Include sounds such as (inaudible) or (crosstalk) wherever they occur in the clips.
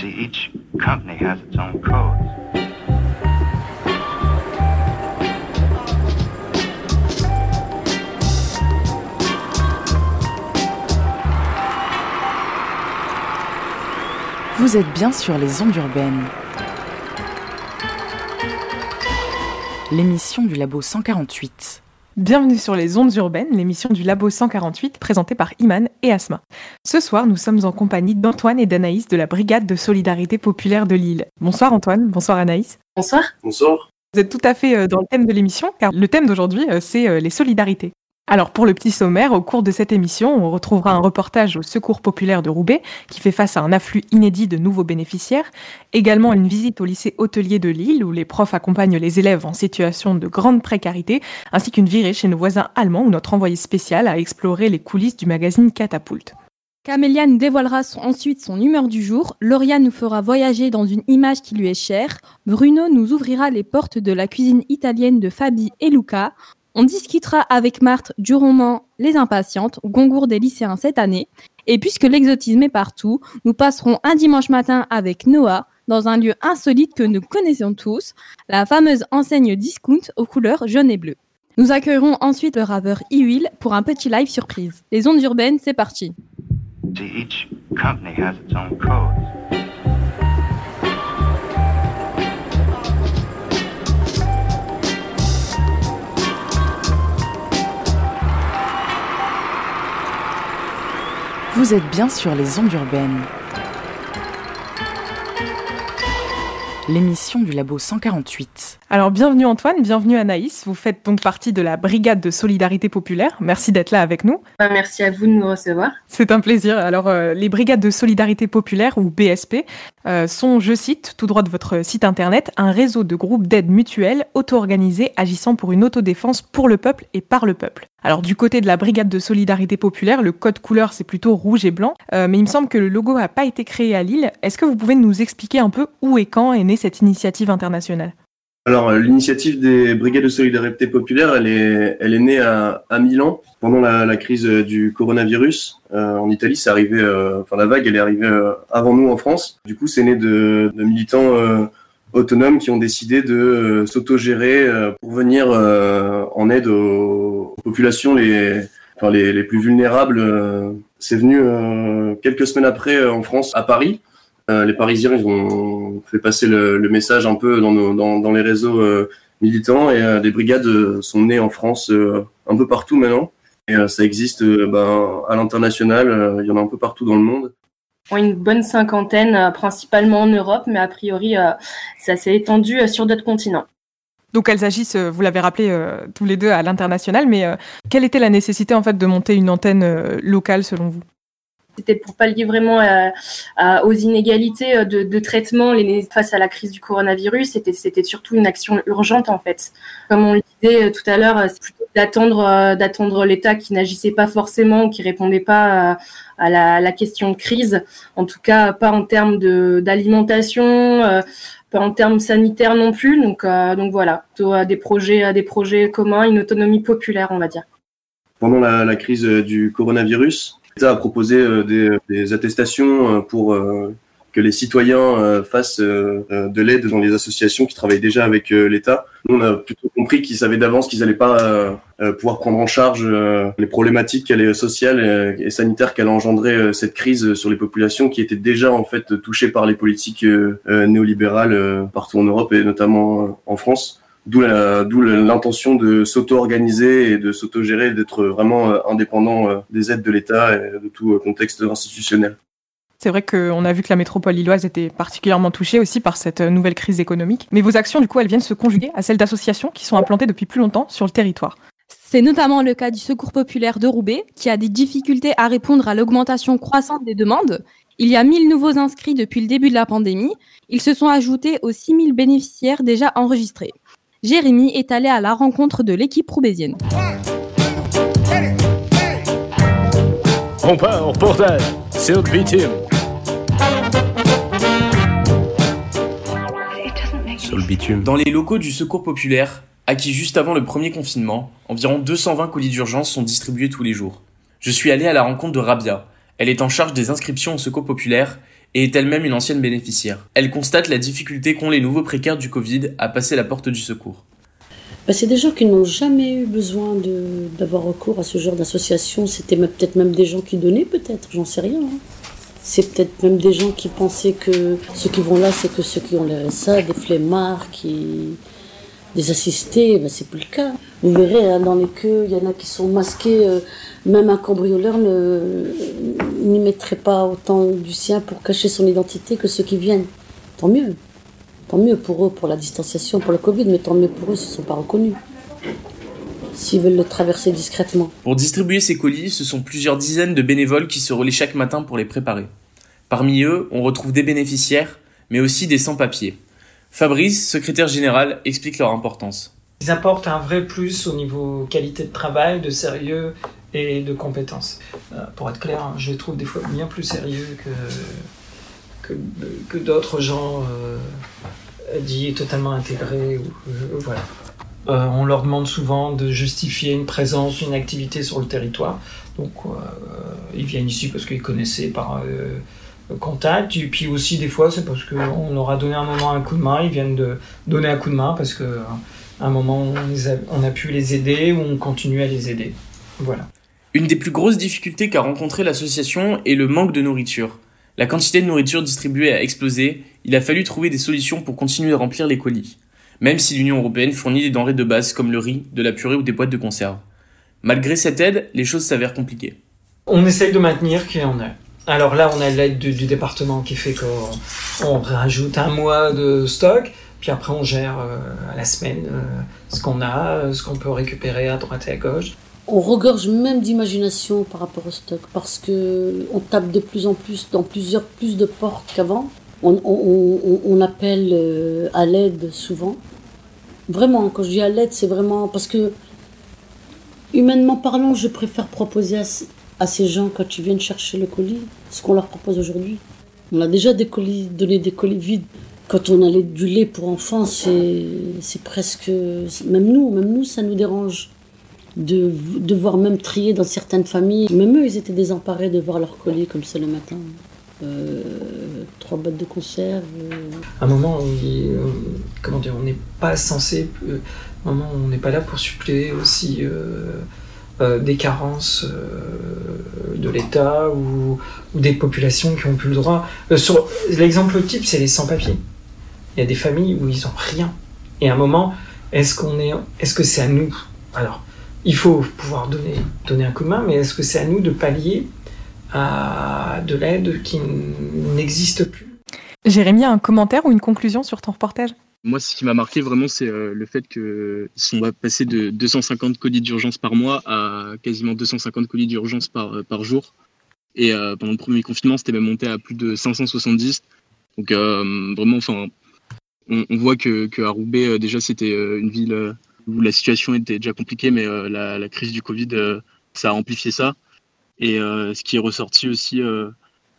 See, each company has its own codes. Vous êtes bien sur les ondes urbaines. L'émission du Labo 148. Bienvenue sur les ondes urbaines, l'émission du Labo 148 présentée par Iman et Asma. Ce soir, nous sommes en compagnie d'Antoine et d'Anaïs de la Brigade de solidarité populaire de Lille. Bonsoir Antoine, bonsoir Anaïs. Bonsoir. Bonsoir. Vous êtes tout à fait euh, dans le thème de l'émission, car le thème d'aujourd'hui, euh, c'est euh, les solidarités. Alors pour le petit sommaire, au cours de cette émission, on retrouvera un reportage au Secours populaire de Roubaix qui fait face à un afflux inédit de nouveaux bénéficiaires, également une visite au lycée hôtelier de Lille où les profs accompagnent les élèves en situation de grande précarité, ainsi qu'une virée chez nos voisins allemands où notre envoyé spécial a exploré les coulisses du magazine Catapulte. Camélia nous dévoilera ensuite son humeur du jour, Lauriane nous fera voyager dans une image qui lui est chère, Bruno nous ouvrira les portes de la cuisine italienne de Fabi et Luca, on discutera avec Marthe du roman Les Impatientes, au concours des lycéens cette année, et puisque l'exotisme est partout, nous passerons un dimanche matin avec Noah dans un lieu insolite que nous connaissons tous, la fameuse enseigne discount aux couleurs jaune et bleu. Nous accueillerons ensuite le rappeur E-Will pour un petit live surprise. Les ondes urbaines, c'est parti. Vous êtes bien sur les ondes urbaines. L'émission du Labo 148. Alors bienvenue Antoine, bienvenue Anaïs, vous faites donc partie de la Brigade de solidarité populaire, merci d'être là avec nous. Bah, merci à vous de nous recevoir. C'est un plaisir. Alors, euh, les brigades de solidarité populaire, ou BSP, euh, sont, je cite, tout droit de votre site internet, un réseau de groupes d'aide mutuelle auto-organisés agissant pour une autodéfense pour le peuple et par le peuple. Alors, du côté de la brigade de solidarité populaire, le code couleur, c'est plutôt rouge et blanc, Euh, mais il me semble que le logo n'a pas été créé à Lille. Est-ce que vous pouvez nous expliquer un peu où et quand est née cette initiative internationale? Alors, euh, l'initiative des brigades de solidarité populaire, elle est, elle est née à, à Milan pendant la, la crise euh, du coronavirus. Euh, en Italie, c'est arrivé, euh, enfin la vague, elle est arrivée euh, avant nous en France. Du coup, c'est né de, de militants euh, autonomes qui ont décidé de s'autogérer pour venir en aide aux, aux populations les, enfin, les, les plus vulnérables. c'est venu quelques semaines après en France, à Paris. Euh, les Parisiens, ils ont fait passer le, le message un peu dans, nos- dans, dans les réseaux euh, militants et euh, des brigades sont nées en France euh, un peu partout maintenant. Et euh, ça existe euh, ben, à l'international, euh, il y en a un peu partout dans le monde. On a une bonne cinquantaine, euh, principalement en Europe, mais a priori, euh, ça s'est étendu euh, sur d'autres continents. Donc elles agissent, vous l'avez rappelé euh, tous les deux, à l'international, mais euh, quelle était la nécessité en fait de monter une antenne euh, locale selon vous? C'était pour pallier vraiment aux inégalités euh, de, traitement face à la crise du coronavirus. C'était, surtout une action urgente en fait. Comme on le disait euh, tout à l'heure, euh, c'est plutôt d'attendre, l'État qui n'agissait pas forcément, qui répondait pas à la, question de crise. En tout cas, pas en termes d'alimentation. pas en termes sanitaires non plus, donc, voilà, plutôt à des projets, à des projets communs, une autonomie populaire, on va dire. Pendant la, crise du coronavirus, l'État a proposé euh, des, attestations euh, pour euh, que les citoyens fassent de l'aide dans les associations qui travaillent déjà avec l'État. Nous, on a plutôt compris qu'ils savaient d'avance qu'ils n'allaient pas pouvoir prendre en charge les problématiques sociales et sanitaires qu'elle a engendré euh, cette crise sur les populations qui étaient déjà en fait touchées par les politiques néolibérales partout en Europe et notamment en France. D'où la- d'où l'intention de s'auto-organiser et de s'auto-gérer, d'être vraiment euh, indépendant euh, des aides de l'État et de tout euh, contexte institutionnel. C'est vrai qu'on a vu que la métropole lilloise était particulièrement touchée aussi par cette nouvelle crise économique. Mais vos actions, du coup, elles viennent se conjuguer à celles d'associations qui sont implantées depuis plus longtemps sur le territoire. C'est notamment le cas du Secours populaire de Roubaix, qui a des difficultés à répondre à l'augmentation croissante des demandes. Il y a 1000 nouveaux inscrits depuis le début de la pandémie. Ils se sont ajoutés aux 6000 bénéficiaires déjà enregistrés. Jérémy est allé à la rencontre de l'équipe roubaisienne. On part au notre victime. Sur le bitume. Dans les locaux du Secours populaire, acquis juste avant le premier confinement, environ 220 colis d'urgence sont distribués tous les jours. Je suis allé à la rencontre de Rabia. Elle est en charge des inscriptions au Secours populaire et est elle-même une ancienne bénéficiaire. Elle constate la difficulté qu'ont les nouveaux précaires du Covid à passer la porte du secours. Bah, c'est des gens qui n'ont jamais eu besoin d'avoir recours à ce genre d'association. C'était peut-être même des gens qui donnaient, peut-être, j'en sais rien. Hein. C'est peut-être même des gens qui pensaient que ceux qui vont là, c'est que ceux qui ont les RSA, des flemmards, qui... des assistés. Ben, c'est plus le cas. Vous verrez, hein, dans les queues, il y en a qui sont masqués. Euh, même un cambrioleur n'y mettrait pas autant du sien pour cacher son identité que ceux qui viennent. Tant mieux. Tant mieux pour eux, pour la distanciation, pour le Covid, mais tant mieux pour eux s'ils ne sont pas reconnus. S'ils veulent le traverser discrètement. Pour distribuer ces colis, ce sont plusieurs dizaines de bénévoles qui se relaient chaque matin pour les préparer. Parmi eux, on retrouve des bénéficiaires, mais aussi des sans-papiers. Fabrice, secrétaire général, explique leur importance. Ils apportent un vrai plus au niveau qualité de travail, de sérieux et de compétences. Euh, pour être clair, je les trouve des fois bien plus sérieux que, que, d'autres gens euh, dits totalement intégrés. Euh. Euh, on leur demande souvent de justifier une présence, une activité sur le territoire. Donc ils viennent ici parce qu'ils connaissaient par contact. Et puis aussi des fois c'est parce qu'on leur a donné un moment un coup de main. Ils viennent de donner un coup de main parce qu'à un moment on, on a pu les aider ou on continue à les aider. Voilà. Une des plus grosses difficultés qu'a rencontré l'association est le manque de nourriture. La quantité de nourriture distribuée a explosé, il a fallu trouver des solutions pour continuer à remplir les colis, même si l'Union européenne fournit des denrées de base comme le riz, de la purée ou des boîtes de conserve. Malgré cette aide, les choses s'avèrent compliquées. On essaye de maintenir qui en est. Alors là, on a l'aide du, département qui fait qu'on rajoute un mois de stock, puis après on gère euh, à la semaine euh, ce qu'on a, ce qu'on peut récupérer à droite et à gauche on regorge même d'imagination par rapport au stock parce que on tape de plus en plus dans plusieurs plus de portes qu'avant. On, appelle euh, à l'aide souvent. Vraiment, quand je dis à l'aide, c'est vraiment parce que humainement parlant, je préfère proposer à, ces gens quand ils viennent chercher le colis ce qu'on leur propose aujourd'hui. On a déjà des colis, donné des colis vides. Quand on a du lait pour enfants, c'est presque même nous, même nous, ça nous dérange de devoir même trier dans certaines familles. Même eux, ils étaient désemparés de voir leur colis comme ça le matin. Euh, trois boîtes de conserve. Euh. À un moment, on euh, comment dire, on n'est pas censé, moment, on n'est pas là pour suppléer aussi des carences de l'État ou, des populations qui ont plus le droit. l'exemple type, c'est les sans-papiers. Il y a des familles où ils ont rien. Et à un moment, est-ce qu'on est, est-ce que c'est à nous? Alors, il faut pouvoir donner, donner un coup de main, mais est-ce que c'est à nous de pallier à de l'aide qui n'existe plus? Jérémy, un commentaire ou une conclusion sur ton reportage? Moi, ce qui m'a marqué vraiment, c'est euh, le fait qu'ils sont passés de 250 colis d'urgence par mois à quasiment 250 colis d'urgence par, euh, par jour. Et euh, pendant le premier confinement, c'était même monté à plus de 570. Donc vraiment, enfin, on, voit que, à Roubaix, déjà, c'était une ville où la situation était déjà compliquée, mais euh, la, crise du Covid, euh, ça a amplifié ça. Et euh, ce qui est ressorti aussi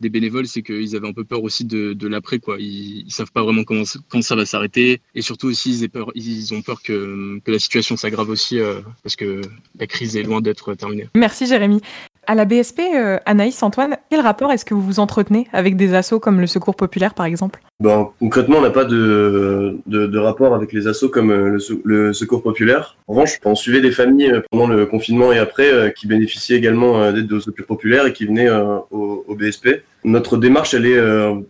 des bénévoles, c'est qu'ils avaient un peu peur aussi de, l'après, quoi. Ils, ne savent pas vraiment comment, quand ça va s'arrêter, et surtout aussi ils, ont peur que la situation s'aggrave aussi parce que la crise est loin d'être terminée. Merci Jérémy. À la BSP, euh, Anaïs, Antoine, quel rapport est-ce que vous vous entretenez avec des assos comme le Secours Populaire, par exemple? Bon, Concrètement, on n'a pas de, de, rapport avec les assos comme euh, le, Secours Populaire. En revanche, on suivait des familles euh, pendant le confinement et après qui bénéficiaient également d'aide au Secours Populaire et qui venaient au, BSP. Notre démarche, elle est,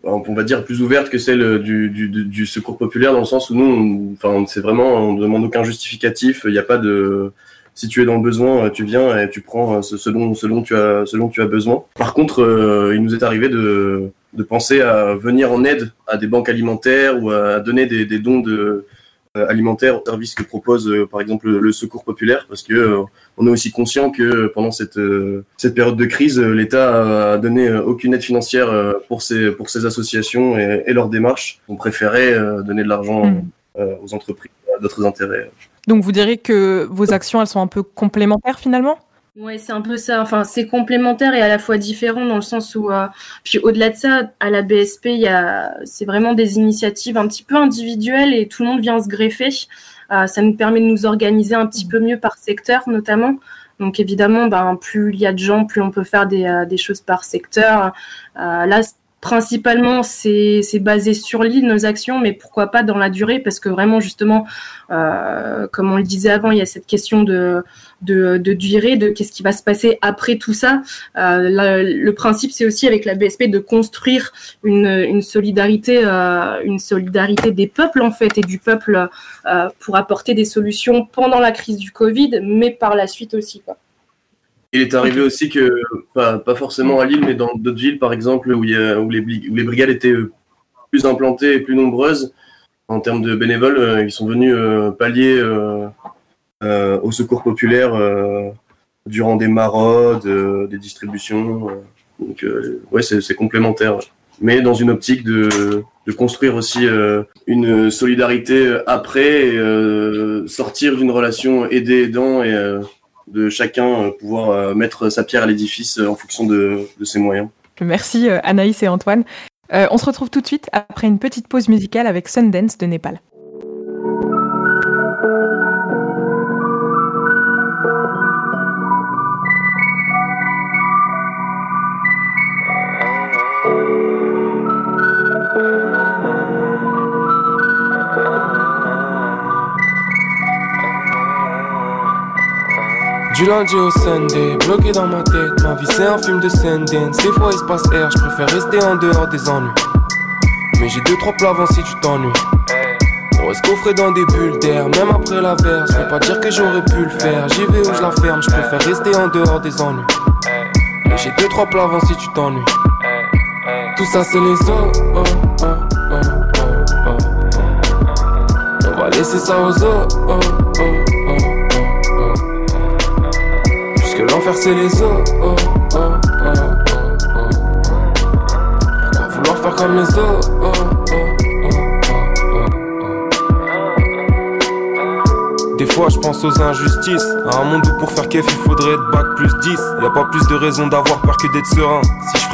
on va dire, plus ouverte que celle du, du, du Secours Populaire dans le sens où nous, enfin, c'est vraiment, on ne demande aucun justificatif, il n'y a pas de si tu es dans le besoin, euh, tu viens et tu prends euh, ce, dont, tu as, ce dont tu as besoin. Par contre, euh, il nous est arrivé de, de penser à venir en aide à des banques alimentaires ou à donner des, des dons de, alimentaires aux services que propose par exemple le, Secours populaire parce que on est aussi conscient que pendant cette cette période de crise l'État a donné aucune aide financière pour ces pour ces associations et, et leurs démarches on préférait donner de l'argent mmh. aux entreprises à d'autres intérêts donc vous direz que vos actions, elles sont un peu complémentaires finalement? Oui, c'est un peu ça. Enfin, c'est complémentaire et à la fois différent dans le sens où, euh, puis au-delà de ça, à la BSP, il y a, c'est vraiment des initiatives un petit peu individuelles et tout le monde vient se greffer. Euh, ça nous permet de nous organiser un petit peu mieux par secteur, notamment. Donc évidemment, ben, plus il y a de gens, plus on peut faire des, euh, des choses par secteur. là, principalement, c'est basé sur l'île, nos actions, mais pourquoi pas dans la durée, parce que vraiment, justement, euh, comme on le disait avant, il y a cette question de, de, durée, de qu'est-ce qui va se passer après tout ça. Euh, le principe, c'est aussi avec la BSP de construire une, une solidarité, euh, une solidarité des peuples, en fait, et du peuple pour apporter des solutions pendant la crise du Covid, mais par la suite aussi. Il est arrivé aussi que, pas, pas forcément à Lille, mais dans d'autres villes, par exemple, où, il y a, où, les, où, les, brigades étaient plus implantées et plus nombreuses en termes de bénévoles, euh, ils sont venus euh, pallier euh, euh, au secours populaire euh, durant des maraudes, des distributions. donc, ouais, c'est complémentaire. Mais dans une optique de, de construire aussi une solidarité après, et, sortir d'une relation aidé-aidant et de chacun euh, pouvoir euh, mettre sa pierre à l'édifice euh, en fonction de, ses moyens. Merci Anaïs et Antoine. On se retrouve tout de suite après une petite pause musicale avec Sundance de Népal. Du lundi au Sunday, bloqué dans ma tête, ma vie c'est un film de Sundance. Des fois il se passe air, je préfère rester en dehors des ennuis. Mais j'ai deux trois plats avant si tu t'ennuies. On reste coffré dans des bulles d'air, même après la verse. Je vais pas dire que j'aurais pu le faire, j'y vais où je la ferme, je préfère rester en dehors des ennuis. Mais j'ai deux trois plats avant si tu t'ennuies. Tout ça c'est les os. Oh, oh, oh, oh, oh. On va laisser ça aux os. Oh, oh. L'enfer c'est les os. Oh, oh, oh, Pourquoi vouloir faire comme les os Des fois je pense aux injustices. À un monde où pour faire kef il faudrait être bac plus 10 Y a pas plus de raison d'avoir peur que d'être serein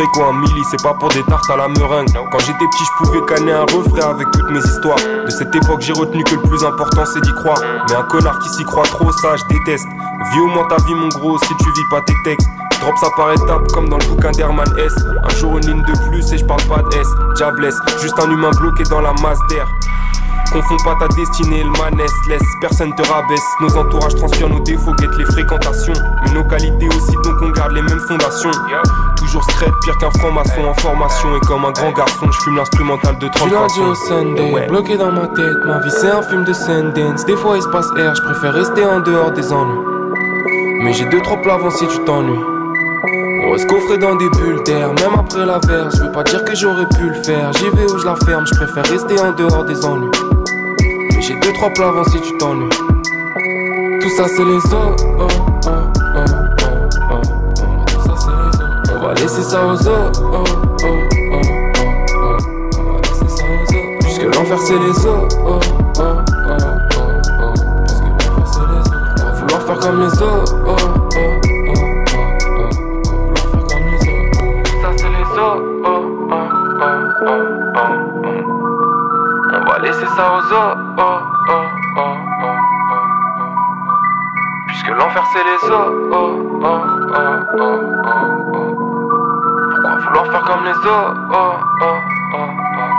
quoi un milli c'est pas pour des tartes à la meringue. Quand j'étais petit je pouvais canner un refrain avec toutes mes histoires. De cette époque j'ai retenu que le plus important c'est d'y croire. Mais un connard qui s'y croit trop ça je déteste. Vis au moins ta vie mon gros si tu vis pas tes textes. Drop ça par étapes comme dans le bouquin d'Herman S. Un jour une ligne de plus et je parle pas de S. Diablesse, juste un humain bloqué dans la masse d'air. Confonds pas ta destinée, le manesse, laisse, personne te rabaisse. Nos entourages transpirent nos défauts, guettent les fréquentations. Mais nos qualités aussi, donc on garde les mêmes fondations. Toujours straight, pire qu'un franc-maçon en formation. Et comme un grand garçon, je fume l'instrumental de 30 Du lundi au Sunday, bloqué dans ma tête. Ma vie c'est un film de Sundance. Des fois il se passe air, je préfère rester en dehors des ennuis. Mais j'ai deux trois plats avant si tu t'ennuies. On reste coffré dans des bulles d'air, même après la verre. Je veux pas dire que j'aurais pu le faire. J'y vais où je la ferme, je préfère rester en dehors des ennuis. Mais j'ai deux trois plats avant si tu t'ennuies. Tout ça c'est les os. Oh, oh, laisser ça aux os. Oh, oh, oh, oh, oh. Puisque l'enfer c'est les. Oh, oh, oh, oh, oh. On va vouloir faire comme les. Oh, oh, oh, oh. Tout ça c'est les. Oh, oh, oh, oh, oh, oh. On va laisser ça aux. Oh, oh, oh, oh, oh, oh. Puisque l'enfer c'est les os. Comme les os? Oh, oh, oh, oh, oh.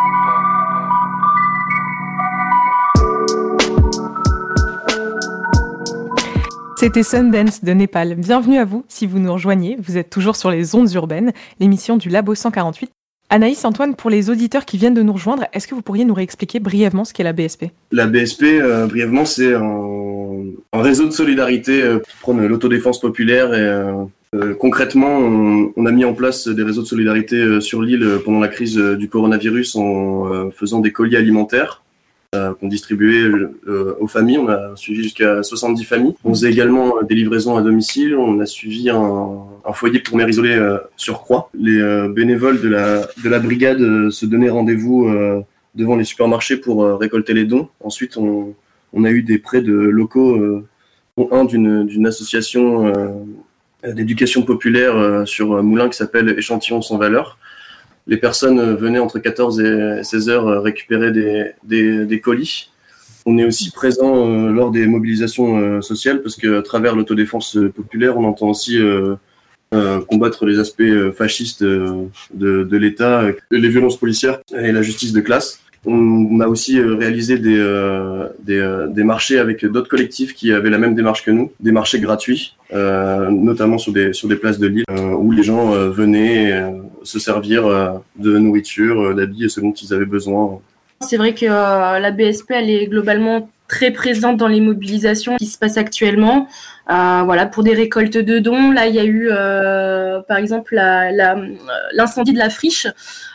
C'était Sundance de Népal. Bienvenue à vous si vous nous rejoignez. Vous êtes toujours sur les ondes urbaines, l'émission du Labo 148. Anaïs, Antoine, pour les auditeurs qui viennent de nous rejoindre, est-ce que vous pourriez nous réexpliquer brièvement ce qu'est la BSP La BSP, euh, brièvement, c'est un, un, réseau de solidarité euh, pour prendre l'autodéfense populaire. Et, euh, euh, concrètement, on, on, a mis en place des réseaux de solidarité euh, sur l'île pendant la crise euh, du coronavirus en faisant des colis alimentaires euh, qu'on distribuait euh, aux familles. On a suivi jusqu'à 70 familles. On faisait également des livraisons à domicile. On a suivi un, un foyer pour mères isolées euh, sur Croix. Les euh, bénévoles de la, de la brigade euh, se donnaient rendez-vous devant les supermarchés pour récolter les dons. Ensuite, on, on, a eu des prêts de locaux, dont un d'une association d'éducation populaire sur Moulin qui s'appelle Échantillons sans valeur les personnes venaient entre 14 et 16 heures récupérer des, colis. On est aussi présent euh, lors des mobilisations euh, sociales parce qu'à travers l'autodéfense populaire, on entend aussi euh, euh, combattre les aspects euh, fascistes de l'État, les violences policières et la justice de classe. On a aussi réalisé des, des, des, marchés avec d'autres collectifs qui avaient la même démarche que nous, des marchés gratuits, notamment sur des, sur des places de l'île, où les gens venaient se servir de nourriture, d'habits ce dont ils avaient besoin. C'est vrai que la BSP, elle est globalement très présente dans les mobilisations qui se passent actuellement. Euh, voilà, pour des récoltes de dons, là, il y a eu, euh, par exemple, l'incendie de la friche,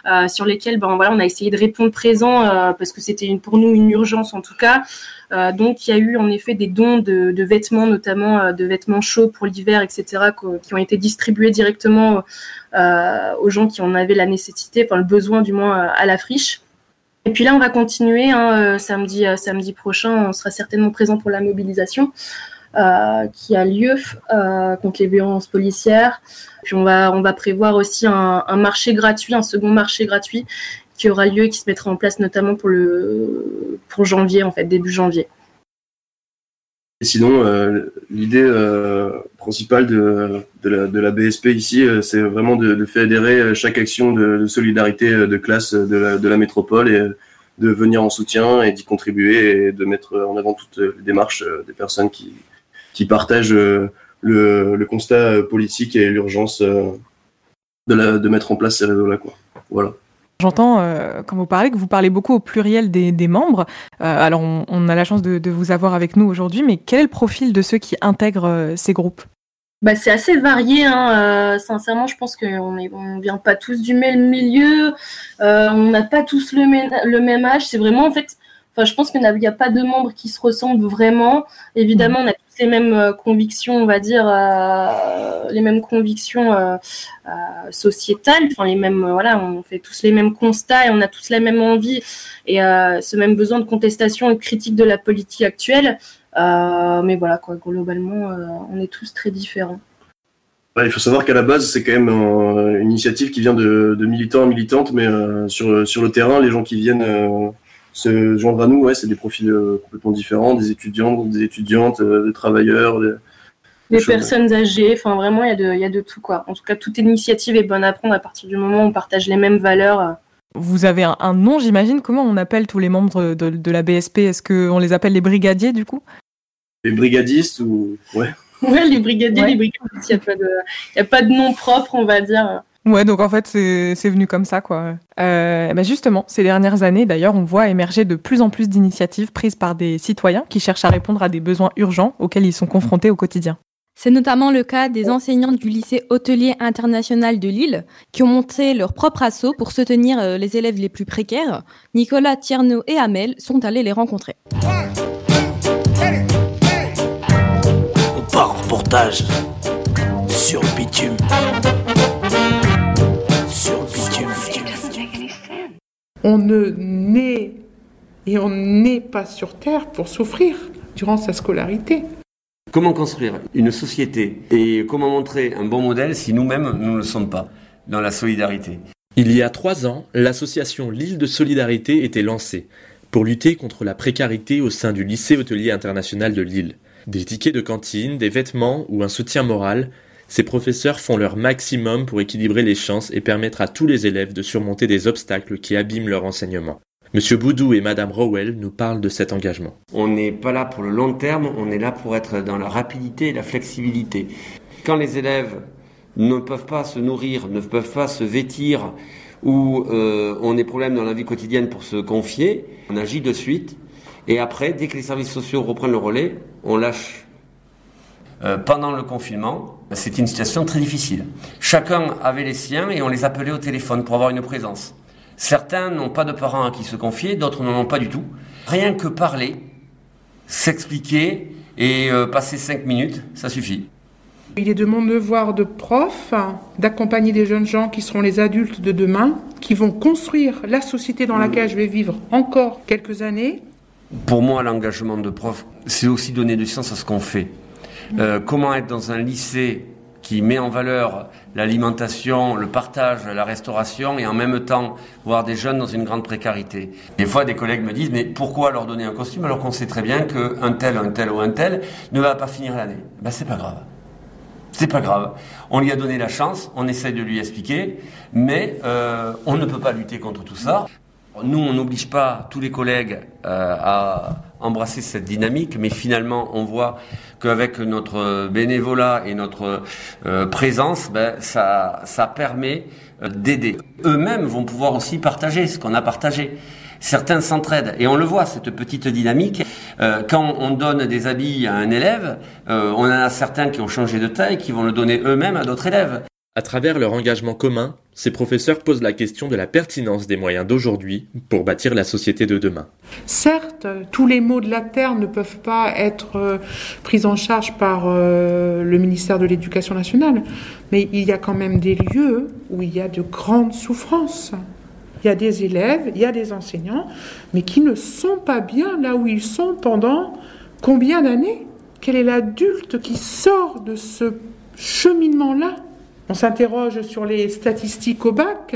euh, sur lesquels, ben voilà, on a essayé de répondre présent parce que c'était pour nous une urgence en tout cas. donc, il y a eu en effet des dons de, de vêtements, notamment de vêtements chauds pour l'hiver, etc., qui ont été distribués directement aux gens qui en avaient la nécessité, enfin le besoin du moins à la friche. Et puis là, on va continuer. Hein, samedi, samedi prochain, on sera certainement présent pour la mobilisation. Euh, qui a lieu euh, contre les violences policières. Puis on va, on va prévoir aussi un, marché gratuit, un second marché gratuit qui aura lieu et qui se mettra en place notamment pour, le, pour janvier, en fait, début janvier. Et sinon, euh, l'idée principale de, la, BSP ici, c'est vraiment de, de, fédérer chaque action de, solidarité de classe de la, métropole et de venir en soutien et d'y contribuer et de mettre en avant toutes les démarches des personnes qui, partagent euh, le, constat politique et l'urgence euh, de, de, mettre en place ces réseaux-là. Voilà. J'entends, euh, quand vous parlez, que vous parlez beaucoup au pluriel des, membres. alors, on, a la chance de, vous avoir avec nous aujourd'hui, mais quel est le profil de ceux qui intègrent ces groupes? Bah, c'est assez varié. Hein. sincèrement, je pense qu'on ne on vient pas tous du même milieu. on n'a pas tous le, le même âge. C'est vraiment, en fait, je pense qu'il n'y a, pas de membres qui se ressemblent vraiment. Évidemment, on les mêmes euh, convictions, on va dire, euh, les mêmes convictions euh, sociétales. Enfin, les mêmes, voilà, on fait tous les mêmes constats et on a tous la même envie et ce même besoin de contestation et de critique de la politique actuelle. mais voilà, quoi, globalement, on est tous très différents. il faut savoir qu'à la base, c'est quand même une initiative qui vient de, de militants et militantes, mais sur, sur le terrain, les gens qui viennent ce genre à nous, ouais, c'est des profils euh, complètement différents, des étudiants, des étudiantes, euh, des travailleurs, des, personnes âgées. Enfin, vraiment, il y, a de, y a de tout, quoi. En tout cas, toute initiative est bonne à prendre à partir du moment où on partage les mêmes valeurs. Vous avez un, nom, j'imagine. Comment on appelle tous les membres de, la BSP Est-ce qu'on les appelle les brigadiers, du coup? Les brigadistes ou... Ouais. (laughs) Ouais, les brigadiers, les brigadistes. Il n'y a, a, pas de nom propre, on va dire. Ouais, donc en fait, c'est venu comme ça, quoi. Euh, bah justement, ces dernières années, d'ailleurs, on voit émerger de plus en plus d'initiatives prises par des citoyens qui cherchent à répondre à des besoins urgents auxquels ils sont confrontés au quotidien. C'est notamment le cas des enseignants du lycée hôtelier international de Lille qui ont monté leur propre assaut pour soutenir euh, les élèves les plus précaires. Nicolas, Tierno et Amel sont allés les rencontrer. On part en reportage sur bitume. On ne naît et on n'est pas sur Terre pour souffrir durant sa scolarité. Comment construire une société et comment montrer un bon modèle si nous-mêmes nous ne le sommes pas dans la solidarité? Il y a trois ans, l'association L'île de Solidarité était lancée pour lutter contre la précarité au sein du lycée hôtelier international de Lille. Des tickets de cantine, des vêtements ou un soutien moral, ces professeurs font leur maximum pour équilibrer les chances et permettre à tous les élèves de surmonter des obstacles qui abîment leur enseignement. Monsieur Boudou et Madame Rowell nous parlent de cet engagement. On n'est pas là pour le long terme, on est là pour être dans la rapidité et la flexibilité. Quand les élèves ne peuvent pas se nourrir, ne peuvent pas se vêtir, ou euh, ont des problèmes dans la vie quotidienne pour se confier, on agit de suite. Et après, dès que les services sociaux reprennent le relais, on lâche. Euh, pendant le confinement, c'était une situation très difficile. Chacun avait les siens et on les appelait au téléphone pour avoir une présence. Certains n'ont pas de parents à qui se confier, d'autres n'en ont pas du tout. Rien que parler, s'expliquer et euh, passer cinq minutes, ça suffit. Il est de mon devoir de prof d'accompagner des jeunes gens qui seront les adultes de demain, qui vont construire la société dans laquelle je vais vivre encore quelques années. Pour moi, l'engagement de prof, c'est aussi donner du sens à ce qu'on fait. Euh, comment être dans un lycée qui met en valeur l'alimentation, le partage, la restauration et en même temps voir des jeunes dans une grande précarité? Des fois, des collègues me disent mais pourquoi leur donner un costume alors qu'on sait très bien qu'un tel, un tel ou un tel ne va pas finir l'année? Ben c'est pas grave. C'est pas grave. On lui a donné la chance, on essaie de lui expliquer, mais euh, on ne peut pas lutter contre tout ça. Nous, on n'oblige pas tous les collègues euh, à embrasser cette dynamique, mais finalement, on voit qu'avec notre bénévolat et notre euh, présence, ben, ça, ça permet euh, d'aider. Eux-mêmes vont pouvoir aussi partager ce qu'on a partagé. Certains s'entraident et on le voit cette petite dynamique. Euh, quand on donne des habits à un élève, euh, on en a certains qui ont changé de taille, qui vont le donner eux-mêmes à d'autres élèves. À travers leur engagement commun, ces professeurs posent la question de la pertinence des moyens d'aujourd'hui pour bâtir la société de demain. Certes, tous les maux de la terre ne peuvent pas être euh, pris en charge par euh, le ministère de l'Éducation nationale, mais il y a quand même des lieux où il y a de grandes souffrances. Il y a des élèves, il y a des enseignants, mais qui ne sont pas bien là où ils sont pendant combien d'années? Quel est l'adulte qui sort de ce cheminement-là? On s'interroge sur les statistiques au bac.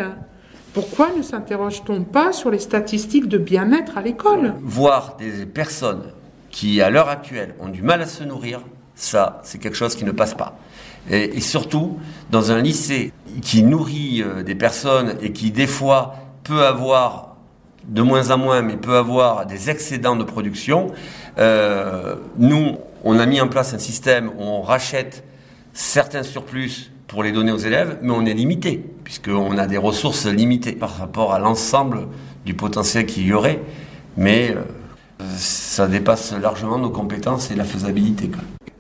Pourquoi ne s'interroge-t-on pas sur les statistiques de bien-être à l'école? Voir des personnes qui, à l'heure actuelle, ont du mal à se nourrir, ça, c'est quelque chose qui ne passe pas. Et, surtout, dans un lycée qui nourrit euh, des personnes et qui, des fois, peut avoir, de moins en moins, mais peut avoir des excédents de production, euh, nous, on a mis en place un système où on rachète certains surplus pour les donner aux élèves, mais on est limité, puisqu'on a des ressources limitées par rapport à l'ensemble du potentiel qu'il y aurait. Mais euh, ça dépasse largement nos compétences et la faisabilité.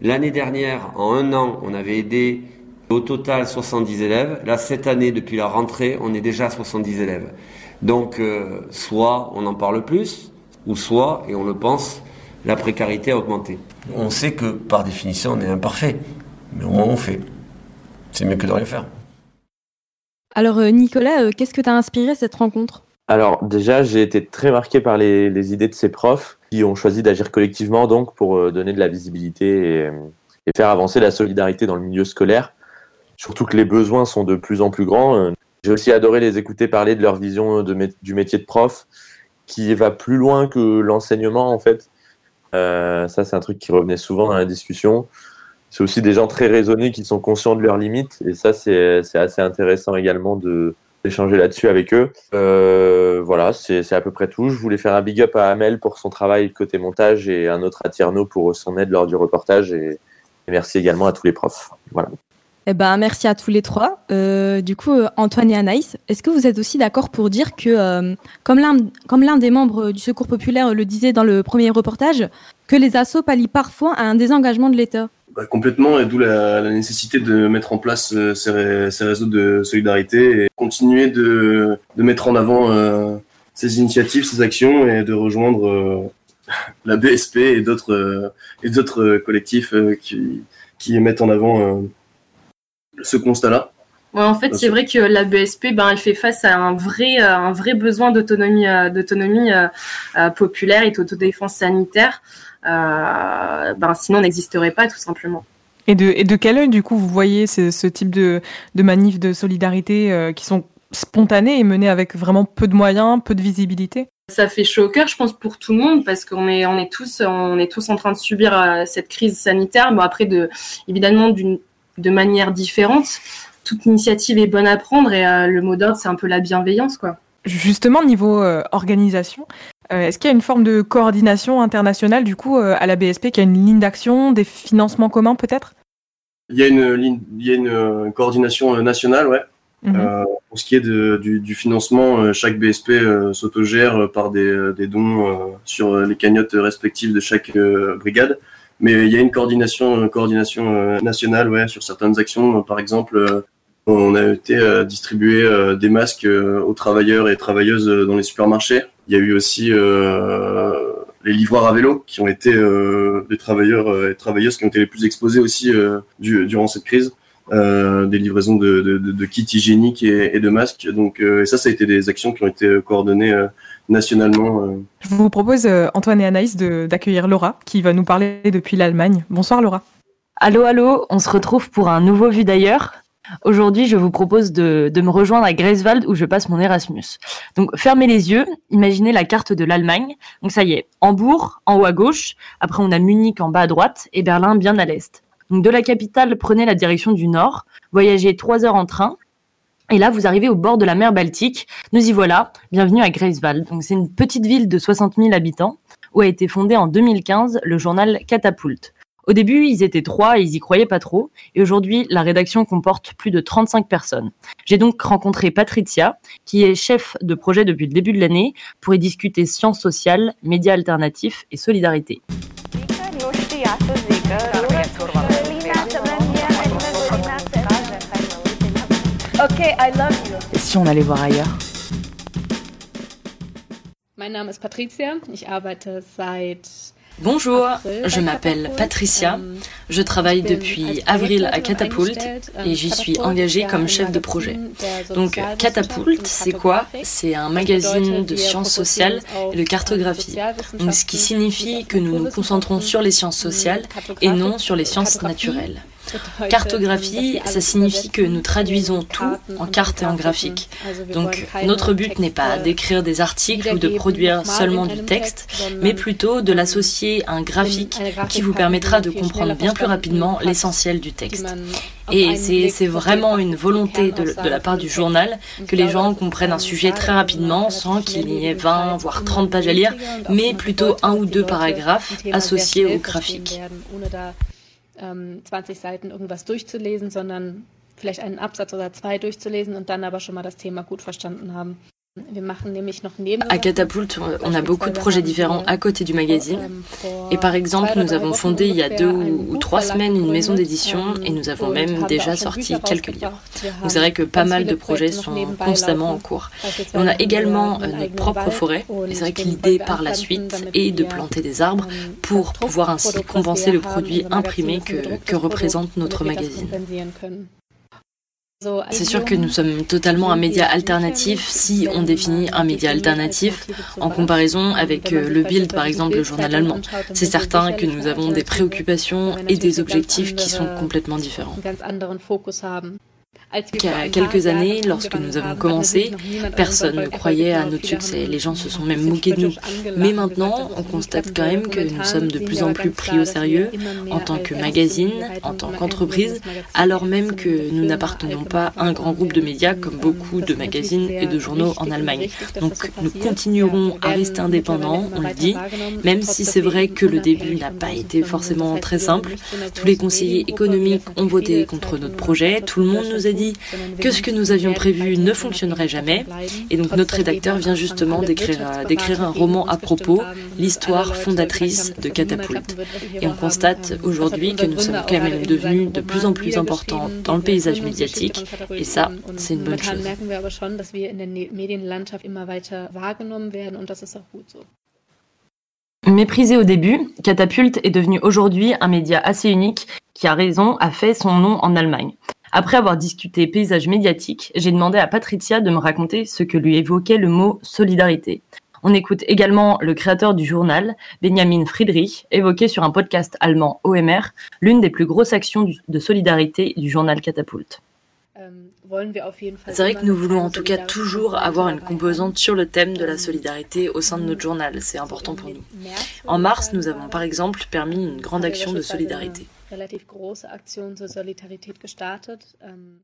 L'année dernière, en un an, on avait aidé au total 70 élèves. Là, cette année, depuis la rentrée, on est déjà à 70 élèves. Donc, euh, soit on en parle plus, ou soit, et on le pense, la précarité a augmenté. On sait que, par définition, on est imparfait, mais au moins on fait. C'est mieux que de rien faire. Alors euh, Nicolas, euh, qu'est-ce que t'as inspiré cette rencontre? Alors déjà, j'ai été très marqué par les, les idées de ces profs qui ont choisi d'agir collectivement donc pour euh, donner de la visibilité et, et faire avancer la solidarité dans le milieu scolaire. Surtout que les besoins sont de plus en plus grands. J'ai aussi adoré les écouter parler de leur vision de du métier de prof qui va plus loin que l'enseignement en fait. Euh, ça, c'est un truc qui revenait souvent dans la discussion. C'est aussi des gens très raisonnés qui sont conscients de leurs limites et ça, c'est assez intéressant également d'échanger là-dessus avec eux. Euh, voilà, c'est à peu près tout. Je voulais faire un big up à Amel pour son travail côté montage et un autre à Tierno pour son aide lors du reportage et, merci également à tous les profs. Voilà. Eh ben, merci à tous les trois. Euh, du coup, euh, Antoine et Anaïs, est-ce que vous êtes aussi d'accord pour dire que, comme l'un des membres du Secours populaire le disait dans le premier reportage, que les assauts pallient parfois à un désengagement de l'État? Bah, complètement, et d'où la, la nécessité de mettre en place euh, ces, ré- ces réseaux de solidarité et continuer de, de mettre en avant euh, ces initiatives, ces actions et de rejoindre euh, (laughs) la BSP et d'autres et d'autres collectifs qui, qui mettent en avant ce constat-là. Ouais, en fait, c'est vrai que la BSP, ben, elle fait face à un vrai, un vrai besoin d'autonomie, d'autonomie populaire et d'autodéfense sanitaire. Euh, ben, sinon, on n'existerait pas, tout simplement. Et de, et de quel œil, du coup, vous voyez ce, ce type de, de manifs de solidarité euh, qui sont spontanés et menés avec vraiment peu de moyens, peu de visibilité? Ça fait chaud au cœur, je pense, pour tout le monde, parce qu'on est, on est tous, on est tous en train de subir euh, cette crise sanitaire. Bon, après, de, évidemment, d'une, de manière différente. Toute initiative est bonne à prendre et euh, le mot d'ordre, c'est un peu la bienveillance, quoi. Justement, niveau euh, organisation, euh, est-ce qu'il y a une forme de coordination internationale, du coup, euh, à la BSP, qui a une ligne d'action, des financements communs peut-être? Il y a une, ligne- il y a une coordination nationale, ouais. Mhm. Pour ce qui est de- du, du financement, chaque BSP s'autogère par des, des dons sur les cagnottes respectives de chaque brigade. Mais il y a une coordination, coordination nationale ouais, sur certaines actions. Par exemple, on a été euh, distribuer euh, des masques euh, aux travailleurs et travailleuses euh, dans les supermarchés. Il y a eu aussi euh, les livreurs à vélo qui ont été euh, des travailleurs et travailleuses qui ont été les plus exposés aussi euh, du- durant cette crise. Euh, des livraisons de, de, de, de kits hygiéniques et, et de masques. Donc, euh, et ça, ça a été des actions qui ont été coordonnées euh, nationalement. euh. Je vous propose, euh, Antoine et Anaïs, d'accueillir Laura, qui va nous parler depuis l'Allemagne. Bonsoir Laura. Allô, allô, on se retrouve pour un nouveau Vue d'ailleurs. Aujourd'hui, je vous propose de, me rejoindre à Greifswald où je passe mon Erasmus. Donc, fermez les yeux, imaginez la carte de l'Allemagne. Donc, ça y est, Hambourg en haut à gauche, après on a Munich en bas à droite et Berlin bien à l'est. Donc de la capitale, prenez la direction du nord, voyagez trois heures en train, et là, vous arrivez au bord de la mer Baltique. Nous y voilà. Bienvenue à Greifswald. Donc, c'est une petite ville de 60 000 habitants où a été fondé en 2015 le journal Catapult. Au début, ils étaient trois et ils y croyaient pas trop. Et aujourd'hui, la rédaction comporte plus de 35 personnes. J'ai donc rencontré Patricia, qui est chef de projet depuis le début de l'année, pour y discuter sciences sociales, médias alternatifs et solidarité. Okay, I love you. Et si on allait voir ailleurs? Mein Name ist Patricia. Ich arbeite seit Bonjour, je m'appelle Patricia. Je travaille depuis avril à Catapult et j'y suis engagée comme chef de projet. Donc Catapult, c'est quoi C'est un magazine de sciences sociales et de cartographie. Donc, ce qui signifie que nous nous concentrons sur les sciences sociales et non sur les sciences naturelles. Cartographie, ça signifie que nous traduisons tout en carte et en graphique. Donc notre but n'est pas d'écrire des articles ou de produire seulement du texte, mais plutôt de l'associer à un graphique qui vous permettra de comprendre bien plus rapidement l'essentiel du texte. Et c'est vraiment une volonté de, de, la part du journal que les gens comprennent un sujet très rapidement sans qu'il y ait 20 voire 30 pages à lire, mais plutôt un ou deux paragraphes associés au graphique. 20 Seiten irgendwas durchzulesen, sondern vielleicht einen Absatz oder zwei durchzulesen und dann aber schon mal das Thema gut verstanden haben. À Catapult, on a beaucoup de projets différents à côté du magazine. Et par exemple, nous avons fondé il y a deux ou trois semaines une maison d'édition et nous avons même déjà sorti quelques livres. Vous verrez que pas mal de projets sont constamment en cours. on a également euh, notre propre forêt. Et c'est vrai que l'idée par la suite est de planter des arbres pour pouvoir ainsi compenser le produit imprimé que, que représente notre magazine. C'est sûr que nous sommes totalement un média alternatif si on définit un média alternatif en comparaison avec euh, le Bild, par exemple, le journal allemand. C'est certain que nous avons des préoccupations et des objectifs qui sont complètement différents. Il y a quelques années, lorsque nous avons commencé, personne ne croyait à notre succès. Les gens se sont même moqués de nous. Mais maintenant, on constate quand même que nous sommes de plus en plus pris au sérieux en tant que magazine, en tant qu'entreprise, alors même que nous n'appartenons pas à un grand groupe de médias comme beaucoup de magazines et de journaux en Allemagne. Donc nous continuerons à rester indépendants, on le dit, même si c'est vrai que le début n'a pas été forcément très simple. Tous les conseillers économiques ont voté contre notre projet, tout le monde nous a dit que ce que nous avions prévu ne fonctionnerait jamais. Et donc notre rédacteur vient justement d'écrire euh, un roman à propos, l'histoire fondatrice de Catapulte. Et on constate aujourd'hui que nous sommes quand même devenus de plus en plus importants dans le paysage médiatique. Et ça, c'est une bonne chose. Méprisé au début, Catapulte est devenu aujourd'hui un média assez unique qui a raison a fait son nom en Allemagne. Après avoir discuté paysage médiatique, j'ai demandé à Patricia de me raconter ce que lui évoquait le mot solidarité. On écoute également le créateur du journal, Benjamin Friedrich, évoqué sur un podcast allemand OMR, l'une des plus grosses actions de solidarité du journal Catapult. C'est vrai que nous voulons en tout cas toujours avoir une composante sur le thème de la solidarité au sein de notre journal, c'est important pour nous. En mars, nous avons par exemple permis une grande action de solidarité. Relativ große Aktion zur Solidarität gestartet. Ähm,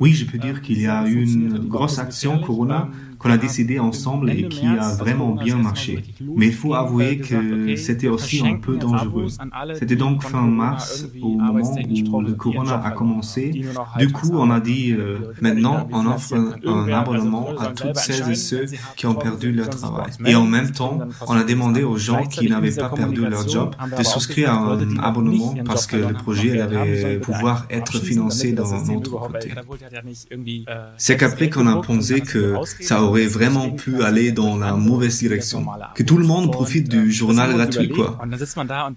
Oui, je peux dire qu'il y a eu une grosse action Corona qu'on a décidé ensemble et qui a vraiment bien marché. Mais il faut avouer que c'était aussi un peu dangereux. C'était donc fin mars, au moment où le Corona a commencé. Du coup, on a dit, euh, maintenant, on offre un, abonnement à toutes celles et ceux qui ont perdu leur travail. Et en même temps, on a demandé aux gens qui n'avaient pas perdu leur job de souscrire à un abonnement parce que le projet allait pouvoir être financé dans notre côté. C'est qu'après qu'on a pensé que ça aurait vraiment pu aller dans la mauvaise direction, que tout le monde profite du journal gratuit, quoi,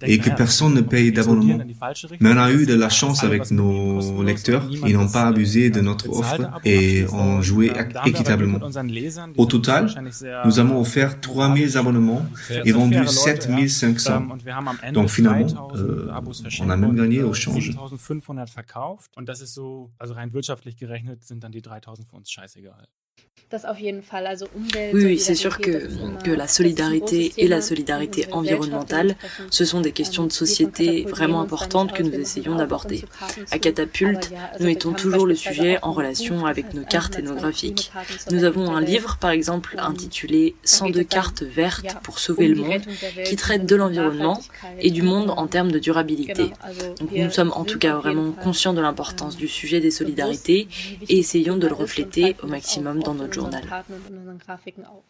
et que personne ne paye d'abonnement. Mais on a eu de la chance avec nos lecteurs, ils n'ont pas abusé de notre offre et ont joué équitablement. Au total, nous avons offert 3000 abonnements et vendu 7500. Donc finalement, euh, on a même gagné au change. Und das ist so, also rein wirtschaftlich gerechnet, sind dann die 3000 für uns scheißegal. Oui, oui c'est sûr que, que la solidarité et la solidarité environnementale, ce sont des questions de société vraiment importantes que nous essayons d'aborder. À Catapulte, nous mettons toujours le sujet en relation avec nos cartes et nos graphiques. Nous avons un livre, par exemple, intitulé 102 cartes vertes pour sauver le monde, qui traite de l'environnement et du monde en termes de durabilité. Donc nous sommes en tout cas vraiment conscients de l'importance du sujet des solidarités et essayons de le refléter au maximum dans notre journal.